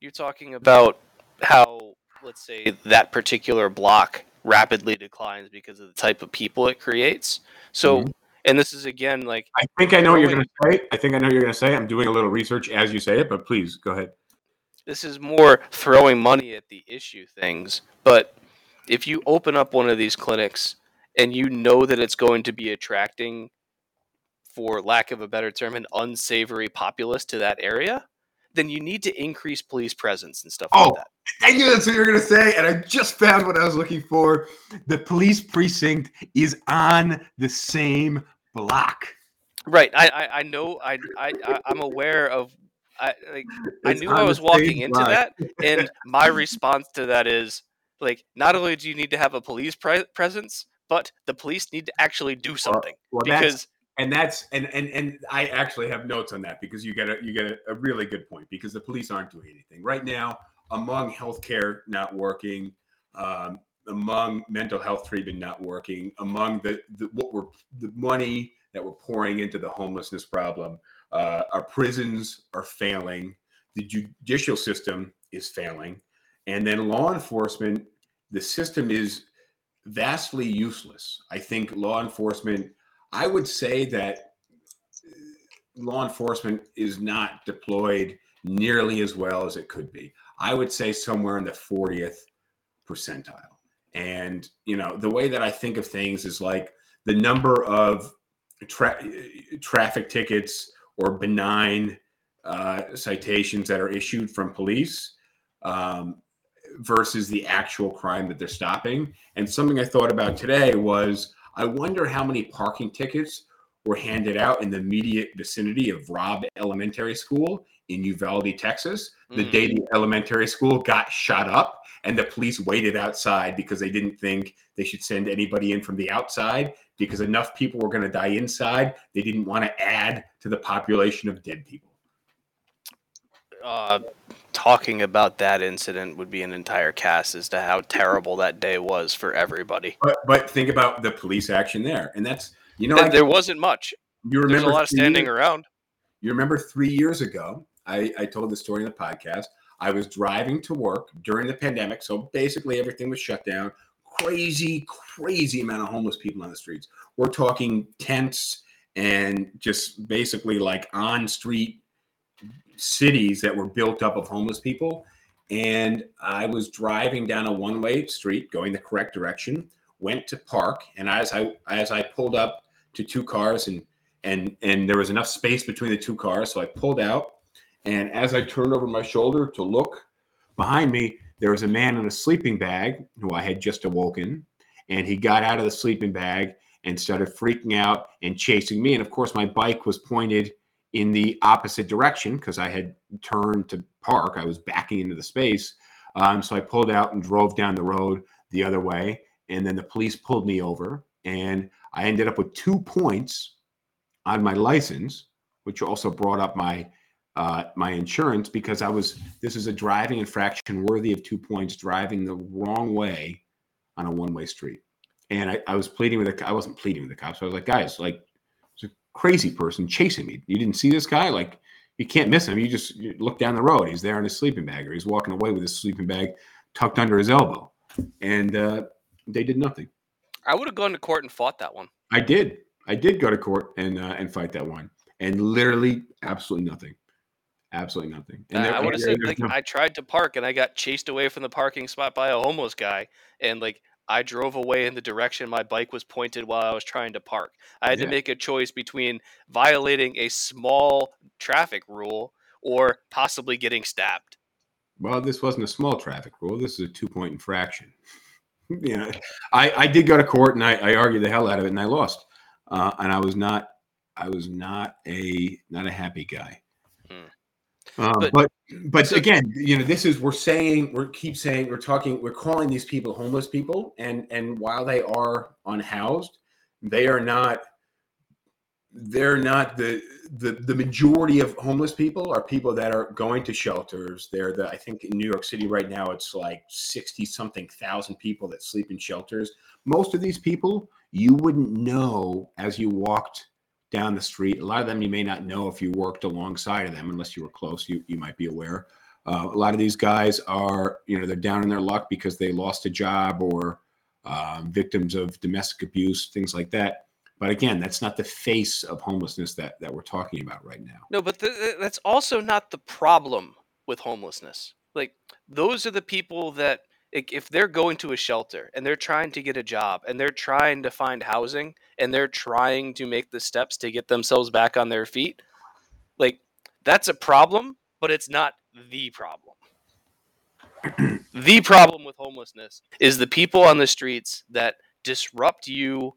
you're talking about how let's say that particular block rapidly declines because of the type of people it creates. So mm-hmm and this is again like I think I know what you're going to say. I think I know you're going to say. I'm doing a little research as you say it, but please go ahead. This is more throwing money at the issue things, but if you open up one of these clinics and you know that it's going to be attracting for lack of a better term an unsavory populace to that area, then you need to increase police presence and stuff oh, like that. I knew that's what you were going to say, and I just found what I was looking for. The police precinct is on the same block. Right. I I, I know. I I I'm aware of. I like. I knew I was walking into block. that, and my [laughs] response to that is like, not only do you need to have a police pre- presence, but the police need to actually do something well, well, because and that's and and and I actually have notes on that because you get a you get a, a, really good point because the police aren't doing anything right now among healthcare not working, um, among mental health treatment not working, among the, the what we're the money that we're pouring into the homelessness problem. Uh, our prisons are failing. The judicial system is failing, and then law enforcement. The system is vastly useless. I think law enforcement. I would say that law enforcement is not deployed nearly as well as it could be. I would say somewhere in the 40th percentile. And, you know, the way that I think of things is like the number of tra- traffic tickets or benign uh, citations that are issued from police um, versus the actual crime that they're stopping. And something I thought about today was I wonder how many parking tickets were handed out in the immediate vicinity of Robb Elementary School in Uvalde, Texas, the mm. day the elementary school got shot up and the police waited outside because they didn't think they should send anybody in from the outside because enough people were going to die inside. They didn't want to add to the population of dead people. Uh, talking about that incident would be an entire cast as to how terrible that day was for everybody. But, but think about the police action there, and that's you know there, I, there wasn't much. You remember There's a lot of standing years, around. You remember three years ago I, I told the story in the podcast. I was driving to work during the pandemic. So basically, everything was shut down. Crazy, crazy amount of homeless people on the streets. We're talking tents and just basically like on street cities that were built up of homeless people. And I was driving down a one way street going the correct direction, went to park. And as I, as I pulled up to two cars and and and there was enough space between the two cars so i pulled out and as i turned over my shoulder to look behind me there was a man in a sleeping bag who i had just awoken and he got out of the sleeping bag and started freaking out and chasing me and of course my bike was pointed in the opposite direction because i had turned to park i was backing into the space um, so i pulled out and drove down the road the other way and then the police pulled me over and i ended up with two points on my license, which also brought up my uh, my insurance because I was this is a driving infraction worthy of two points, driving the wrong way on a one way street. And I, I was pleading with the I wasn't pleading with the cops. I was like, guys, like crazy person chasing me. You didn't see this guy? Like you can't miss him. You just you look down the road. He's there in his sleeping bag, or he's walking away with his sleeping bag tucked under his elbow. And uh, they did nothing. I would have gone to court and fought that one. I did. I did go to court and uh, and fight that one, and literally absolutely nothing, absolutely nothing. And I would have said like no- I tried to park and I got chased away from the parking spot by a homeless guy, and like I drove away in the direction my bike was pointed while I was trying to park. I had Yeah. to make a choice between violating a small traffic rule or possibly getting stabbed. well, this wasn't a small traffic rule. This is a two point infraction. [laughs] you know, I I did go to court and I, I argued the hell out of it and I lost, uh, and I was not I was not a not a happy guy. Hmm. Uh, But- but but again, you know, this is we're saying we're keep saying we're talking we're calling these people homeless people, and and while they are unhoused, they are not they're not the the the majority of homeless people are people that are going to shelters. They're the I think in New York City right now it's like sixty something thousand people that sleep in shelters. Most of these people you wouldn't know as you walked down the street. A lot of them you may not know if you worked alongside of them, unless you were close. You you might be aware. Uh, a lot of these guys are you know they're down in their luck because they lost a job or um, victims of domestic abuse, things like that. But again, that's not the face of homelessness that that we're talking about right now. No, but th- th- that's also not the problem with homelessness. Like those are the people that if they're going to a shelter and they're trying to get a job and they're trying to find housing and they're trying to make the steps to get themselves back on their feet, like that's a problem, but it's not the problem. [clears throat] the problem with homelessness is the people on the streets that disrupt you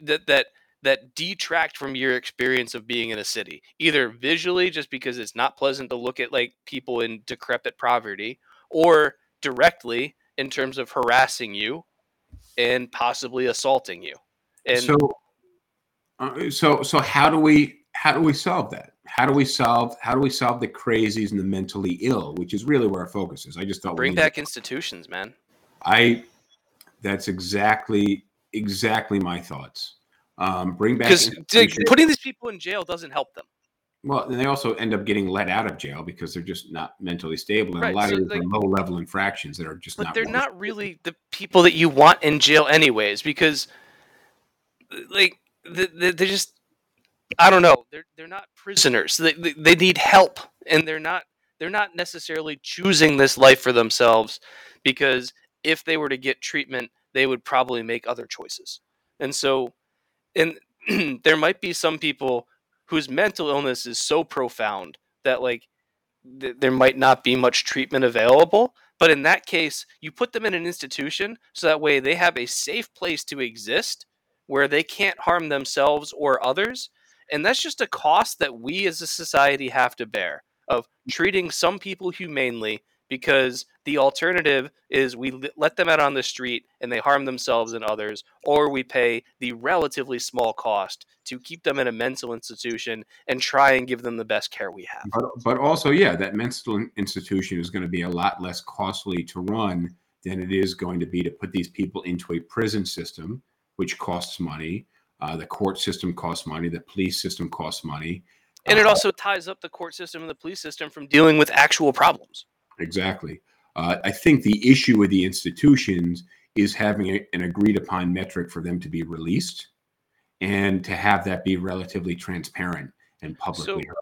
that that that detract from your experience of being in a city either visually just because it's not pleasant to look at like people in decrepit poverty or directly in terms of harassing you and possibly assaulting you and so, uh, so, so how do we how do we solve that? How do we solve how do we solve the crazies and the mentally ill, which is really where our focus is? I just thought bring back institutions man I that's exactly exactly my thoughts. Um, bring back because putting these people in jail doesn't help them Well, and they also end up getting let out of jail because they're just not mentally stable, and Right, a lot so, of these are low-level infractions that are just but not. they're worth not really the people that you want in jail anyways because like th- th- they're just i don't know they're they're not prisoners they, they, they need help and they're not they're not necessarily choosing this life for themselves because if they were to get treatment they would probably make other choices and so and [clears throat] there might be some people whose mental illness is so profound that like th- there might not be much treatment available but in that case you put them in an institution so that way they have a safe place to exist where they can't harm themselves or others and that's just a cost that we as a society have to bear of treating some people humanely because the alternative is we let them out on the street and they harm themselves and others or we pay the relatively small cost to keep them in a mental institution and try and give them the best care we have But, but also, yeah, that mental institution is going to be a lot less costly to run than it is going to be to put these people into a prison system, which costs money. Uh, the court system costs money. The police system costs money. and it Uh, also ties up the court system and the police system from dealing with actual problems Exactly. Uh, I think the issue with the institutions is having a, an agreed upon metric for them to be released and to have that be relatively transparent and publicly heard.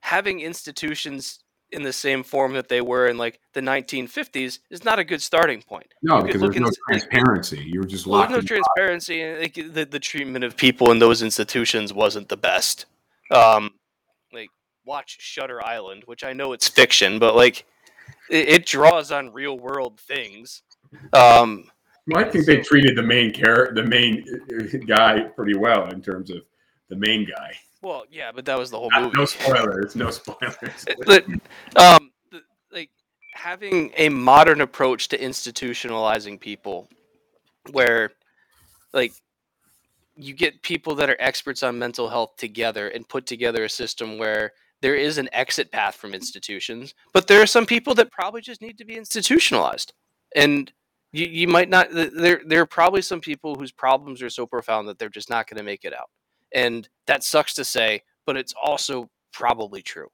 having institutions in the same form that they were in like the 1950s is not a good starting point. No, because there's no transparency. You were just Well, locked. there's no transparency, and like, the the treatment of people in those institutions wasn't the best. Um, like watch Shutter Island, which I know it's fiction, but like it, it draws on real world things. Um, Well, I think they treated the main character, the main uh, [laughs] guy, pretty well in terms of the main guy. well, yeah, but that was the whole Not- movie. no spoilers. No spoilers. [laughs] but um, like having a modern approach to institutionalizing people, where like you get people that are experts on mental health together and put together a system where there is an exit path from institutions, but there are some people that probably just need to be institutionalized, and you, you might not. There there are probably some people whose problems are so profound that they're just not going to make it out, and that sucks to say, but it's also probably true.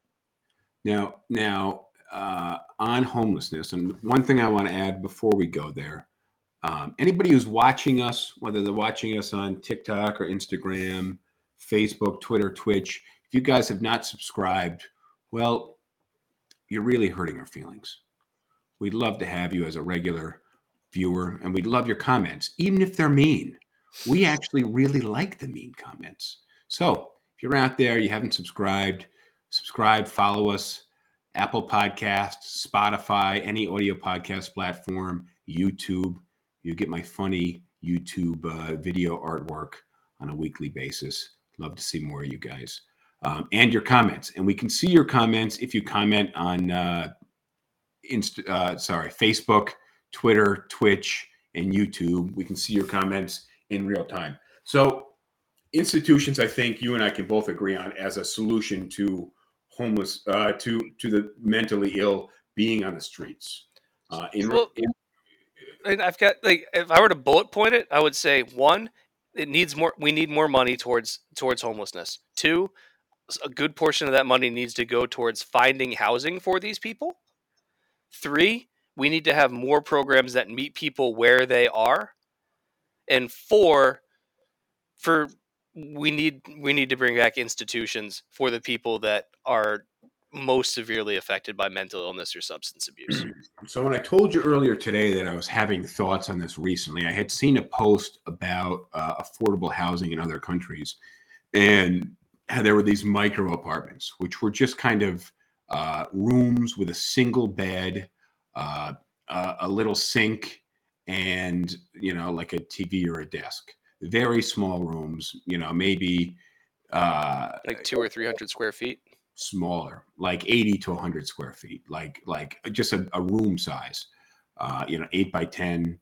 Now, now uh, on homelessness, and one thing I want to add before we go there, um, anybody who's watching us, whether they're watching us on TikTok or Instagram, Facebook, Twitter, Twitch, if you guys have not subscribed, well, you're really hurting our feelings. We'd love to have you as a regular viewer, and we'd love your comments, even if they're mean. We actually really like the mean comments. So if you're out there, you haven't subscribed, subscribe, follow us. Apple Podcasts, Spotify, any audio podcast platform, YouTube. You get my funny YouTube uh, video artwork on a weekly basis. Love to see more of you guys um, and your comments. And we can see your comments if you comment on uh, Inst- uh, sorry, Facebook, Twitter, Twitch, and YouTube. We can see your comments in real time. So institutions, I think you and I can both agree on as a solution to homeless, uh, to to the mentally ill being on the streets. Uh, in, Well- in and I've got like if I were to bullet point it, I would say one, it needs more. We need more money towards towards homelessness. Two, a good portion of that money needs to go towards finding housing for these people. Three, we need to have more programs that meet people where they are. And four, for we need we need to bring back institutions for the people that are most severely affected by mental illness or substance abuse. [clears throat] So when I told you earlier today that I was having thoughts on this recently, I had seen a post about uh, affordable housing in other countries, and there were these micro apartments, which were just kind of uh, rooms with a single bed, uh, a, a little sink, and you know, like a TV or a desk. Very small rooms, you know, maybe uh, like two or three hundred square feet. smaller, like 80 to 100 square feet, like like just a, a room size, uh, you know, eight by 10,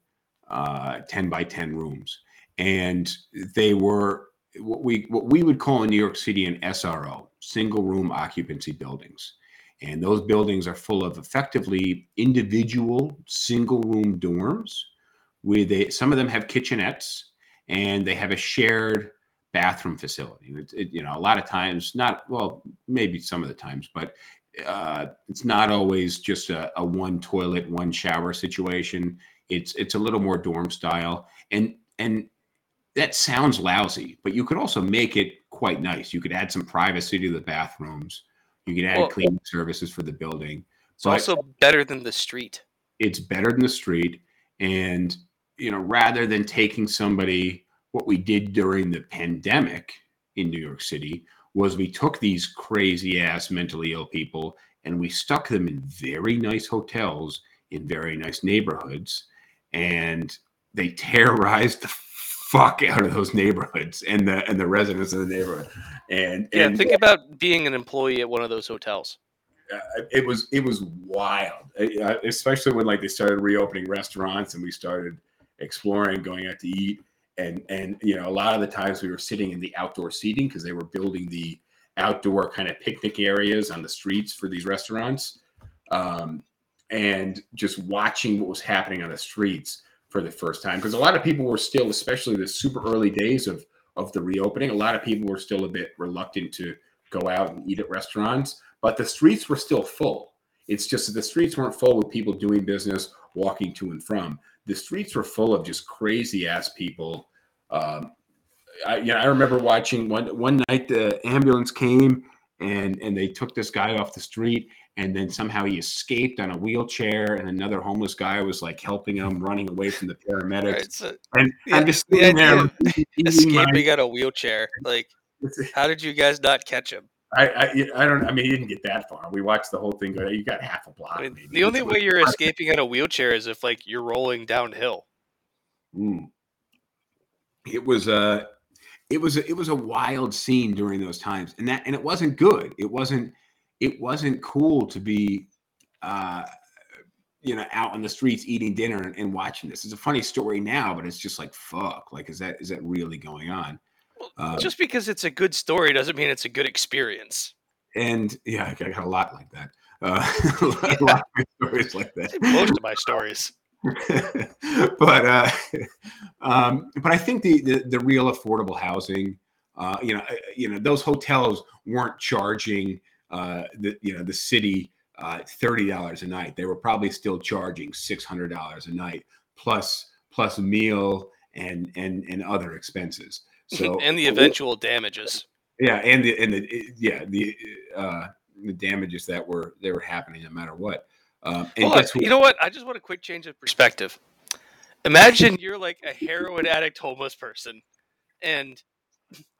uh, 10 by 10 rooms, and they were what we what we would call in New York City an SRO, single room occupancy buildings, and those buildings are full of effectively individual single room dorms, with a, some of them have kitchenettes, and they have a shared bathroom facility. It, it, you know, a lot of times, not well, maybe some of the times, but uh, it's not always just a, a one toilet, one shower situation. It's it's a little more dorm style, and and that sounds lousy, but you could also make it quite nice. You could add some privacy to the bathrooms. You could add Well- cleaning services for the building. It's But- also better than the street. it's better than the street and you know rather than taking somebody what we did during the pandemic in new york city was we took these crazy ass mentally ill people and we stuck them in very nice hotels in very nice neighborhoods and they [laughs] terrorized the fuck out of those neighborhoods and the and the residents of the neighborhood. And Yeah, and think about being an employee at one of those hotels. uh, it was it was wild, uh, especially when like they started reopening restaurants and we started exploring, going out to eat, and and you know a lot of the times we were sitting in the outdoor seating because they were building the outdoor kind of picnic areas on the streets for these restaurants, um, and just watching what was happening on the streets for the first time because a lot of people were still, especially the super early days of of the reopening, a lot of people were still a bit reluctant to go out and eat at restaurants but the streets were still full. It's just that the streets weren't full with people doing business, walking to and from. The streets were full of just crazy ass people. Um, I, you know, I remember watching one one night the ambulance came and and they took this guy off the street and then somehow he escaped on a wheelchair, and another homeless guy was like helping him, running away from the paramedics. Right, so And Yeah, I'm just the sitting there [laughs] [laughs] my- escaping out a wheelchair. Like, how did you guys not catch him? I, I I don't. I mean, he didn't get that far. We watched the whole thing go. You got half a block. I mean, the only way you're escaping on a wheelchair is if like you're rolling downhill. Mm. It was a, it was a, it was a wild scene during those times, and that and it wasn't good. It wasn't it wasn't cool to be, uh, you know, out on the streets eating dinner and, and watching this. It's a funny story now, but it's just like fuck. Like, is that is that really going on? Uh, Just because it's a good story doesn't mean it's a good experience. and yeah, I got a lot like that. Uh, [laughs] [laughs] a lot, a lot of stories like that. Most of my stories. [laughs] but uh, um, but I think the, the the real affordable housing, uh, you know, uh, you know, those hotels weren't charging uh, the you know the city uh, thirty dollars a night. They were probably still charging six hundred dollars a night plus plus meal and and and other expenses. [laughs] So and the eventual damages. yeah, and the and the yeah the uh, the damages that were they were happening no matter what. Um, and guess who- you know what? I just want a quick change of perspective. Imagine you're like a heroin addict homeless person, and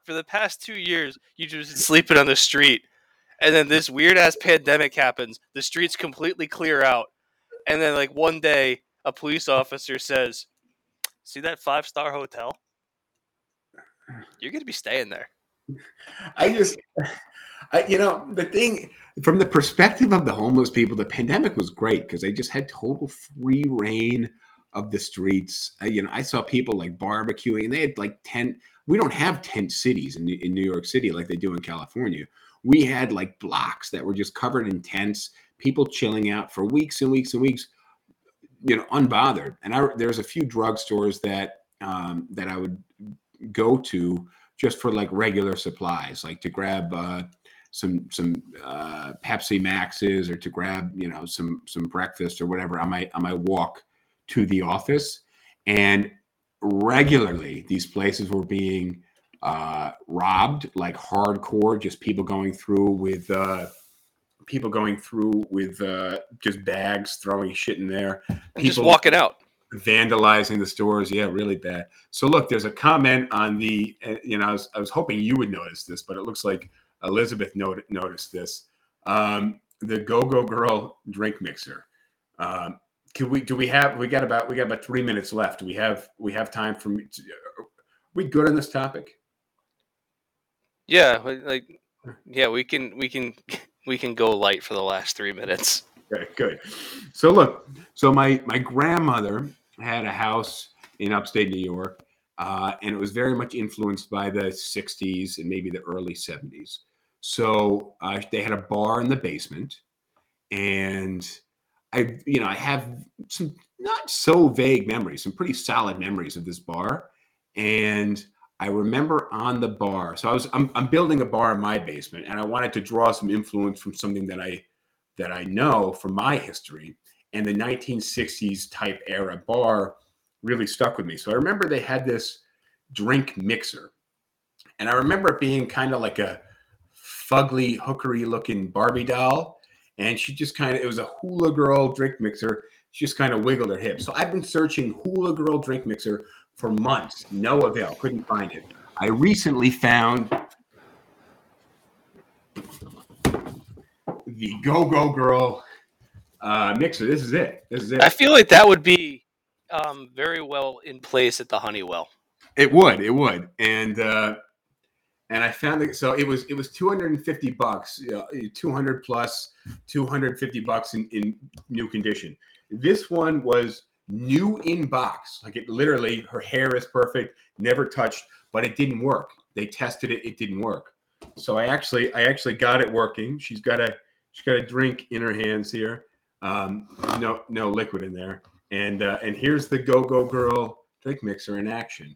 for the past two years you've just sleeping on the street, and then this weird ass pandemic happens. The streets completely clear out, and then like one day a police officer says, "See that five star hotel? You're gonna be staying there." I just, I, you know, the thing from the perspective of the homeless people, the pandemic was great because they just had total free reign of the streets. Uh, you know, I saw people like barbecuing, and they had like tent. We don't have tent cities in, in New York City like they do in California. We had like blocks that were just covered in tents, people chilling out for weeks and weeks and weeks, you know, unbothered. And I, there's a few drugstores that um, that I would go to just for like regular supplies, like to grab uh, some some uh, Pepsi Maxes or to grab you know some some breakfast or whatever on my on my walk to the office. And regularly, these places were being uh, robbed, like hardcore, just people going through with uh, people going through with uh, just bags, throwing shit in there, And just walking out. vandalizing the stores. Yeah, really bad. So look, there's a comment on the, you know, I was, I was hoping you would notice this, but it looks like Elizabeth not- noticed this. Um, the Go Go Girl drink mixer. Um, can we? Do we have? We got about we got about three minutes left. Do we have we have time for me? To, are we good on this topic? Yeah, like yeah, we can we can [laughs] we can go light for the last three minutes. Okay, good. So look, so my my grandmother had a house in upstate New York, uh, and it was very much influenced by the '60s and maybe the early '70s. So uh, they had a bar in the basement, and I, you know, I have some not so vague memories, some pretty solid memories of this bar, and I remember on the bar. So I was I'm, I'm building a bar in my basement, and I wanted to draw some influence from something that I that I know from my history. And the 1960s type era bar really stuck with me. So I remember they had this drink mixer. And I remember it being kind of like a fugly, hookery looking Barbie doll. And she just kind of, it was a hula girl drink mixer. She just kind of wiggled her hips. So I've been searching hula girl drink mixer for months. No avail. Couldn't find it. I recently found the Go Go Girl uh, mixer. This is it. This is it. I feel like that would be um, very well in place at the Honeywell. It would, it would, and uh, and I found it. So it was it was two hundred and fifty bucks, you know, two hundred plus, two hundred fifty bucks in in new condition. This one was new in box, like it literally. Her hair is perfect, never touched, but it didn't work. They tested it, it didn't work. So I actually I actually got it working. She's got a she's got a drink in her hands here. Um, no no liquid in there, and uh, and here's the Go Go Girl drink mixer in action.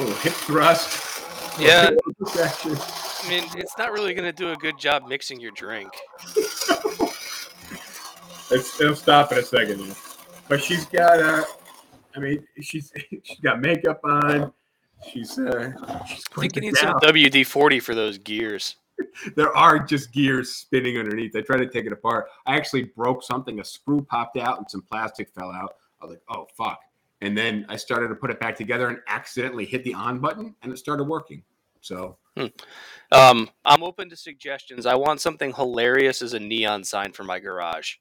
little hip thrust. Yeah. I mean, it's not really going to do a good job mixing your drink. [laughs] It's, it'll stop in a second. Though. But she's got, uh, I mean, she's [laughs] she's got makeup on. She's, uh, she's I think putting you it need some down. WD 40 for those gears. [laughs] there are just gears spinning underneath. I tried to take it apart. I actually broke something. A screw popped out and some plastic fell out. I was like, oh fuck. And then I started to put it back together and accidentally hit the on button and it started working. So Um, I'm open to suggestions. I want something hilarious as a neon sign for my garage,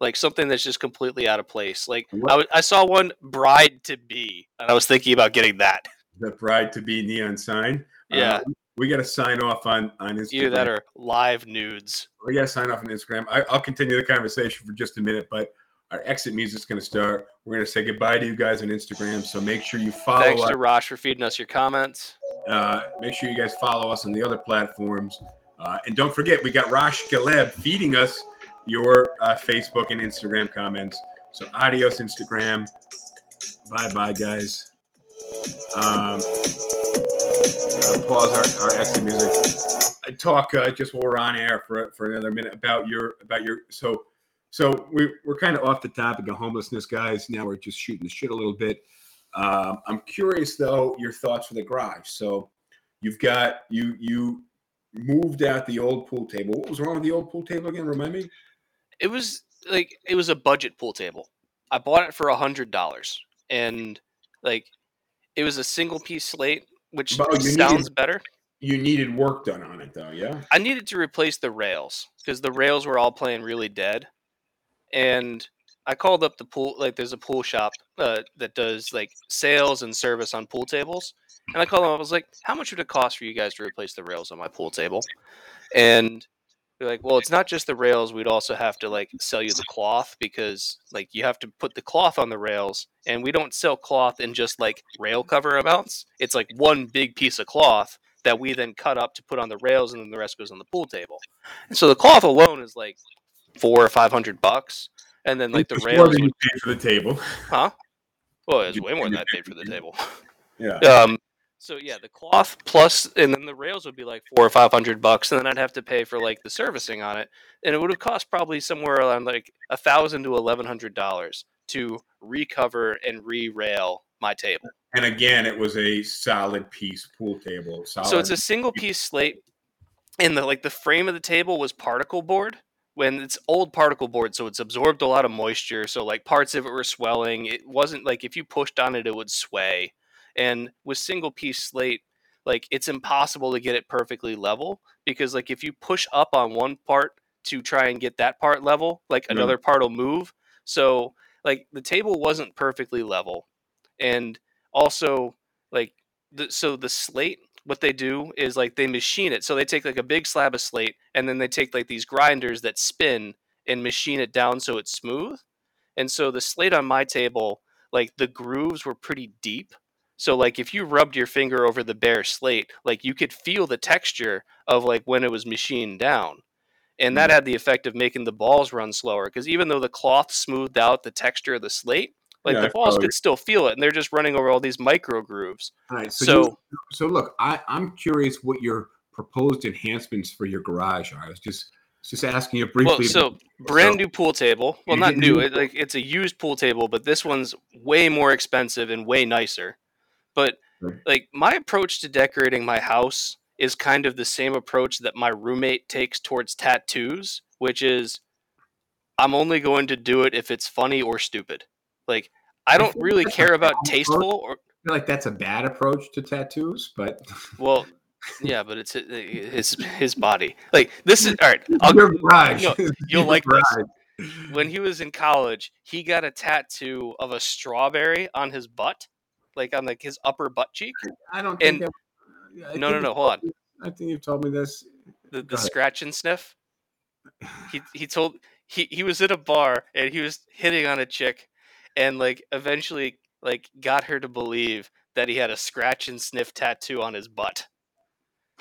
like something that's just completely out of place. Like I, w- I saw one bride to be, and I was thinking about getting that. the bride to be neon sign. Yeah. Uh, we got to sign off on on Instagram. Either that or live nudes. we got to sign off on Instagram. I, I'll continue the conversation for just a minute, but our exit music's going to start. We're going to say goodbye to you guys on Instagram. So make sure you follow Thanks us. to Rosh for feeding us your comments. Uh, make sure you guys follow us on the other platforms. Uh, and don't forget, we got Rosh Galeb feeding us your uh, Facebook and Instagram comments. So adios, Instagram. Bye bye, guys. Um, uh, pause our, our exit music. I talk uh, just while we're on air for, for another minute about your about your so so we, we're kind of off the topic of homelessness, guys. Now we're just shooting the shit a little bit. Um, I'm curious though your thoughts for the garage. So you've got you you moved out the old pool table. What was wrong with the old pool table again? Remind me. It was like it was a budget pool table. I bought it for a hundred dollars, and like it was a single piece slate, which Oh, sounds needed- better. You needed work done on it though, yeah. I needed to replace the rails because the rails were all playing really dead, and I called up the pool. Like, there's a pool shop uh, that does like sales and service on pool tables, and I called them. I was like, "How much would it cost for you guys to replace the rails on my pool table?" And they're like, "Well, it's not just the rails. We'd also have to like sell you the cloth because like you have to put the cloth on the rails, and we don't sell cloth in just like rail cover amounts. It's like one big piece of cloth." that we then cut up to put on the rails and then the rest goes on the pool table. And so the cloth alone is like four or five hundred bucks. And then like the rails would, paid for the table. huh? Well, it's way more than I paid for the table. Yeah. Um so yeah, the cloth plus and then the rails would be like four or five hundred bucks, and then I'd have to pay for like the servicing on it. And it would have cost probably somewhere around like a thousand to eleven hundred dollars to recover and re-rail my table. And again, it was a solid piece pool table. Solid. So it's a single piece slate, and the like the frame of the table was particle board. When it's old particle board, so it's absorbed a lot of moisture. So like parts of it were swelling. It wasn't like if you pushed on it, it would sway. And with single piece slate, like it's impossible to get it perfectly level because like if you push up on one part to try and get that part level, like Yeah. another part will move. So like the table wasn't perfectly level, and also like the, so the slate what they do is like they machine it so they take like a big slab of slate and then they take like these grinders that spin and machine it down so it's smooth and so the slate on my table like the grooves were pretty deep so like if you rubbed your finger over the bare slate like you could feel the texture of like when it was machined down and that mm. had the effect of making the balls run slower because even though the cloth smoothed out the texture of the slate like Yeah, the balls you. could still feel it and they're just running over all these micro grooves All right. So, so you- so look, I, I'm curious what your proposed enhancements for your garage are. I was just just asking you briefly. Well, so brand new pool table. Well, not new. It, like it's a used pool table, but this one's way more expensive and way nicer. But like my approach to decorating my house is kind of the same approach that my roommate takes towards tattoos, which is I'm only going to do it if it's funny or stupid. Like I I don't think really care about tasteful or I feel like that's a bad approach to tattoos, but [laughs] well, yeah, but it's his his body. Like this is all right. I'll, your no, [laughs] Your you'll like this. when he was in college, he got a tattoo of a strawberry on his butt, like on like his upper butt cheek. I don't think. and- I No, no, no, hold on. I think you've told me this. The, the scratch and sniff. He [sighs] he told he he was at a bar and he was hitting on a chick, and like eventually like got her to believe that he had a scratch and sniff tattoo on his butt.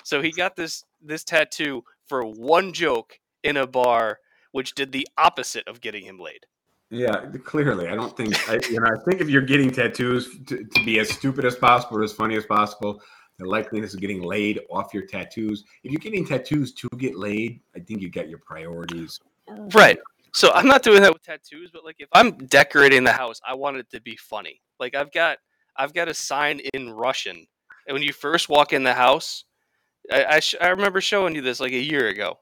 So he got this this tattoo for one joke in a bar, which did the opposite of getting him laid. Yeah, clearly, I don't think. I, you know, I think if you're getting tattoos to, to be as stupid as possible or as funny as possible, the likeliness of getting laid off your tattoos. If you're getting tattoos to get laid, I think you got your priorities. Right. So I'm not doing that with tattoos, but like if I'm decorating the house, I want it to be funny. Like I've got I've got a sign in Russian. And when you first walk in the house, I I, sh- I remember showing you this like a year ago.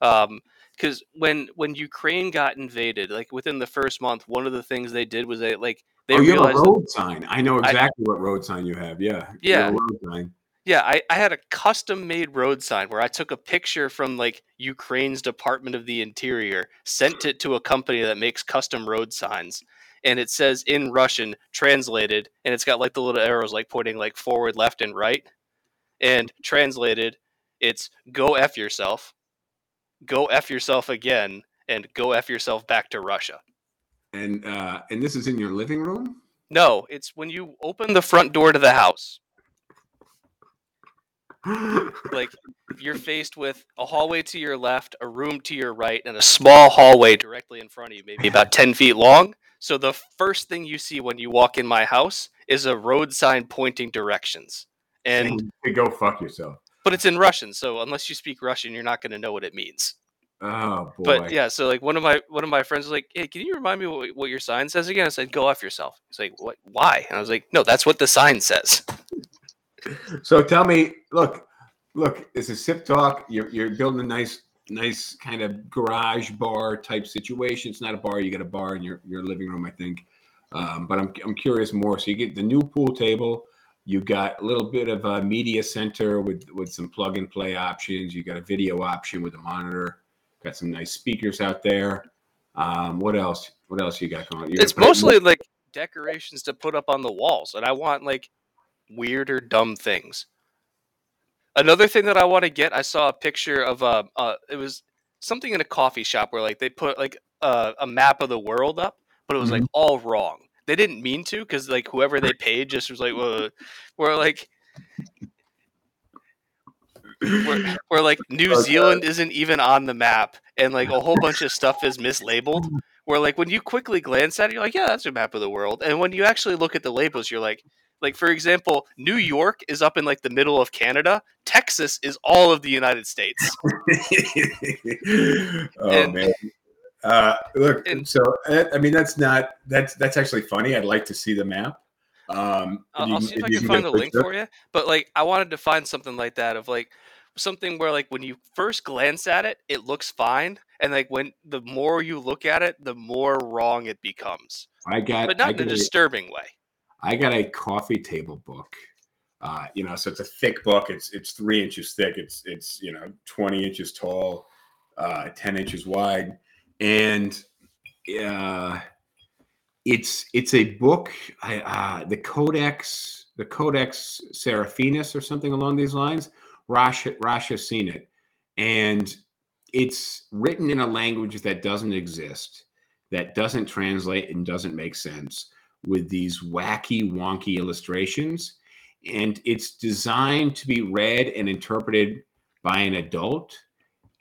Um, because when when Ukraine got invaded, like within the first month, one of the things they did was they like they oh, you have a road sign. I know I- exactly what road sign you have. Yeah. You have a Yeah. road sign. yeah, I, I had a custom made road sign where I took a picture from like Ukraine's Department of the Interior, sent it to a company that makes custom road signs, and it says in Russian, translated, and it's got like the little arrows like pointing like forward, left, and right, and translated, it's go f yourself, go f yourself again, and go f yourself back to Russia. And uh, and this is in your living room. No, it's when you open the front door to the house. like you're faced with a hallway to your left, a room to your right, and a small hallway directly in front of you, maybe about 10 feet long. So the first thing you see when you walk in my house is a road sign pointing directions. And to [laughs] go fuck yourself. But it's in Russian, so unless you speak Russian, you're not going to know what it means. Oh boy. But yeah, so like one of my one of my friends was like, "Hey, can you remind me what, what your sign says again?" I said, "Go off yourself." He's like, "What? Why?" And I was like, "No, that's what the sign says." [laughs] So tell me, look, look, it's a sip talk. You're you're building a nice, nice kind of garage bar type situation. It's not a bar. You got a bar in your, your living room, I think. Um, but I'm I'm curious more. So you get the new pool table. You got a little bit of a media center with with some plug and play options. You got a video option with a monitor. Got some nice speakers out there. Um, what else? What else you got going? You're it's mostly like decorations to put up on the walls, and I want like weird or dumb things. Another thing that I want to get, I saw a picture of uh, uh it was something in a coffee shop where like they put like a, a map of the world up, but it was like all wrong. They didn't mean to because like whoever they paid just was like, well, we're like where, [laughs] where like New. Zealand isn't even on the map, and like a whole bunch of stuff is mislabeled. [laughs] Where like when you quickly glance at it, you're like, yeah, that's a map of the world. And when you actually look at the labels, you're like, like for example, New York is up in like the middle of Canada. Texas is all of the United States. [laughs] oh And- man. Uh, look, and- so uh, I mean that's not that's that's actually funny. I'd like to see the map. Um, I'll, you I'll see if I you can find the link picture. for you. But like, I wanted to find something like that of like something where like when you first glance at it, it looks fine, and like when the more you look at it, the more wrong it becomes. I got But not in a got, a, disturbing way. I got a coffee table book. Uh, you know, so it's a thick book. It's it's three inches thick. It's it's you know twenty inches tall, uh, ten inches wide, and uh, it's it's a book. I, uh, the Codex, the Codex Seraphinus, or something along these lines. Rosh Rosh has seen it, and it's written in a language that doesn't exist, that doesn't translate and doesn't make sense, with these wacky, wonky illustrations, and it's designed to be read and interpreted by an adult.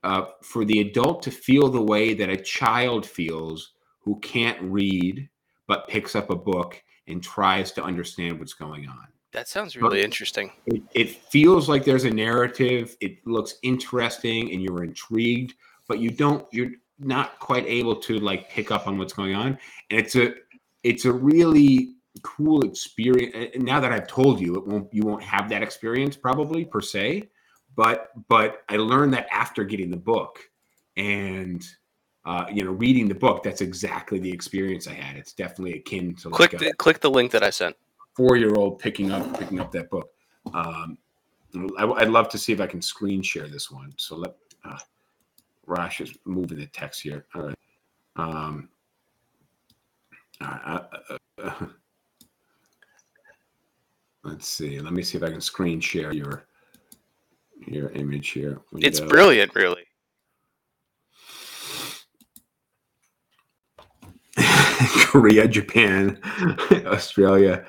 Uh, for the adult to feel the way that a child feels who can't read but picks up a book and tries to understand what's going on. That sounds really interesting. It, it feels like there's a narrative. It looks interesting, and you're intrigued, but you don't. You're not quite able to like pick up on what's going on. And it's a, it's a really cool experience. And now that I've told you, it won't. You won't have that experience probably per se, but but I learned that after getting the book, and uh, you know, reading the book. That's exactly the experience I had. It's definitely akin to like Click a- the, click the link that I sent. four year old picking up picking up that book. Um, I, would love to see if I can screen share this one. So let uh, Rosh is moving the text here. All right. Um, all right, uh, uh, uh, [laughs] let's see. Let me see if I can screen share your your image here. It's Window. brilliant, really. [laughs] Korea, Japan, [laughs] Australia,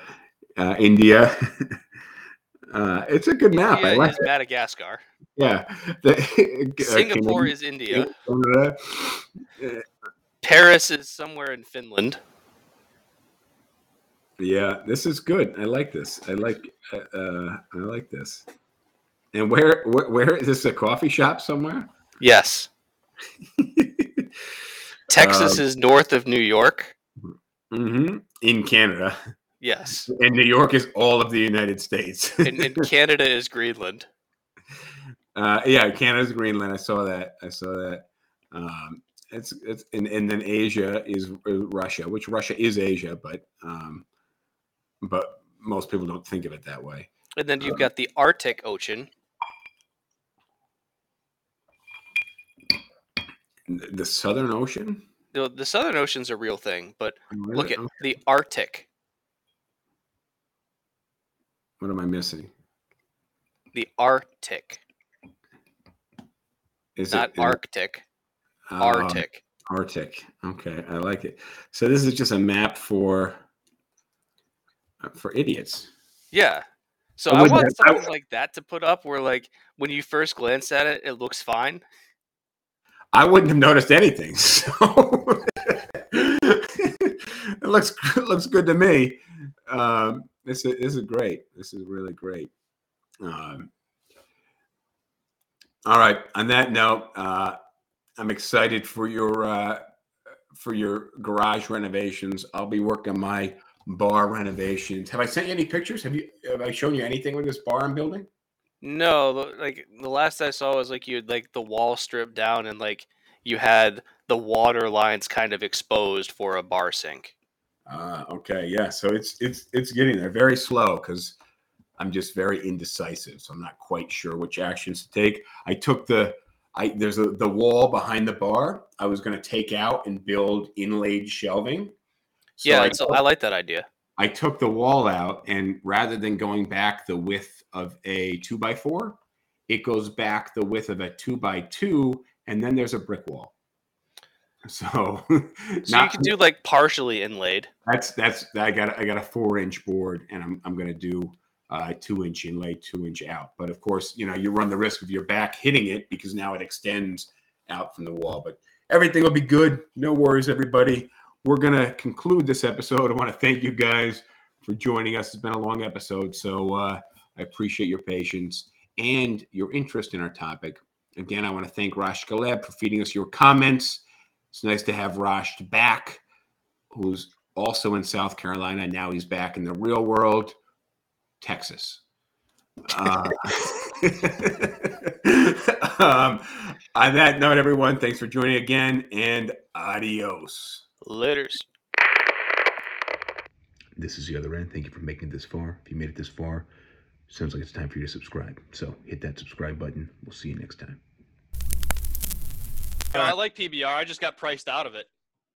uh, India. [laughs] Uh, it's a good map. I like is it. Madagascar. Yeah. The, uh, Singapore Canada- is India. Canada. Paris is somewhere in Finland. Yeah, this is good. I like this. I like. Uh, uh, I like this. And where, where, where is this? A coffee shop somewhere? Yes. [laughs] Texas Um, is north of New York. hmm In Canada, Yes. and New York is all of the United States. And, and [laughs] Canada is Greenland. Uh, yeah, Canada's Greenland. I saw that. I saw that. Um, it's it's and, and then Asia is Russia, which Russia is Asia, but um, but most people don't think of it that way. And then you've Um, got the Arctic Ocean. The the Southern Ocean. The, the Southern Ocean's a real thing, but Where look the- at the Arctic. What am I missing? The Arctic, Is not it- Arctic. oh, Arctic. Arctic. Okay, I like it. So this is just a map for uh, for idiots. Yeah. So I want have- I something like that to put up where like when you first glance at it, it looks fine. I wouldn't have noticed anything. [laughs] So it looks it looks good to me. Um, this is this is great. This is really great. Um, all right. On that note, uh, I'm excited for your uh, for your garage renovations. I'll be working my bar renovations. Have I sent you any pictures? Have you have I shown you anything with this bar I'm building? No, like the last I saw was like you had like the wall stripped down and like you had the water lines kind of exposed for a bar sink. Uh, okay, yeah. So it's it's it's getting there. Very slow because I'm just very indecisive. So I'm not quite sure which actions to take. I took the I there's a the wall behind the bar. I was going to take out and build inlaid shelving. So yeah, I, so I like that idea. I took the wall out, and rather than going back the width of a two by four, it goes back the width of a two by two, and then there's a brick wall. [laughs] So, So you not- could do like partially inlaid. that's that's I got I got a four inch board and I'm I'm gonna do uh two inch inlay, two inch out. But of course, you know, you run the risk of your back hitting it because now it extends out from the wall. But everything will be good. No worries, everybody. We're gonna conclude this episode. [laughs] I want to thank you guys for joining us. It's been a long episode, so uh, I appreciate your patience and your interest in our topic. Again, I want to thank Rash Galeb for feeding us your comments. It's nice to have Rash back, who's also in South Carolina. Now he's back in the real world, Texas. Uh, [laughs] um, on that note, everyone, thanks for joining again and adios. Litters. This is the other end. Thank you for making it this far. If you made it this far, sounds like it's time for you to subscribe. So hit that subscribe button. We'll see you next time. I like PBR. I just got priced out of it.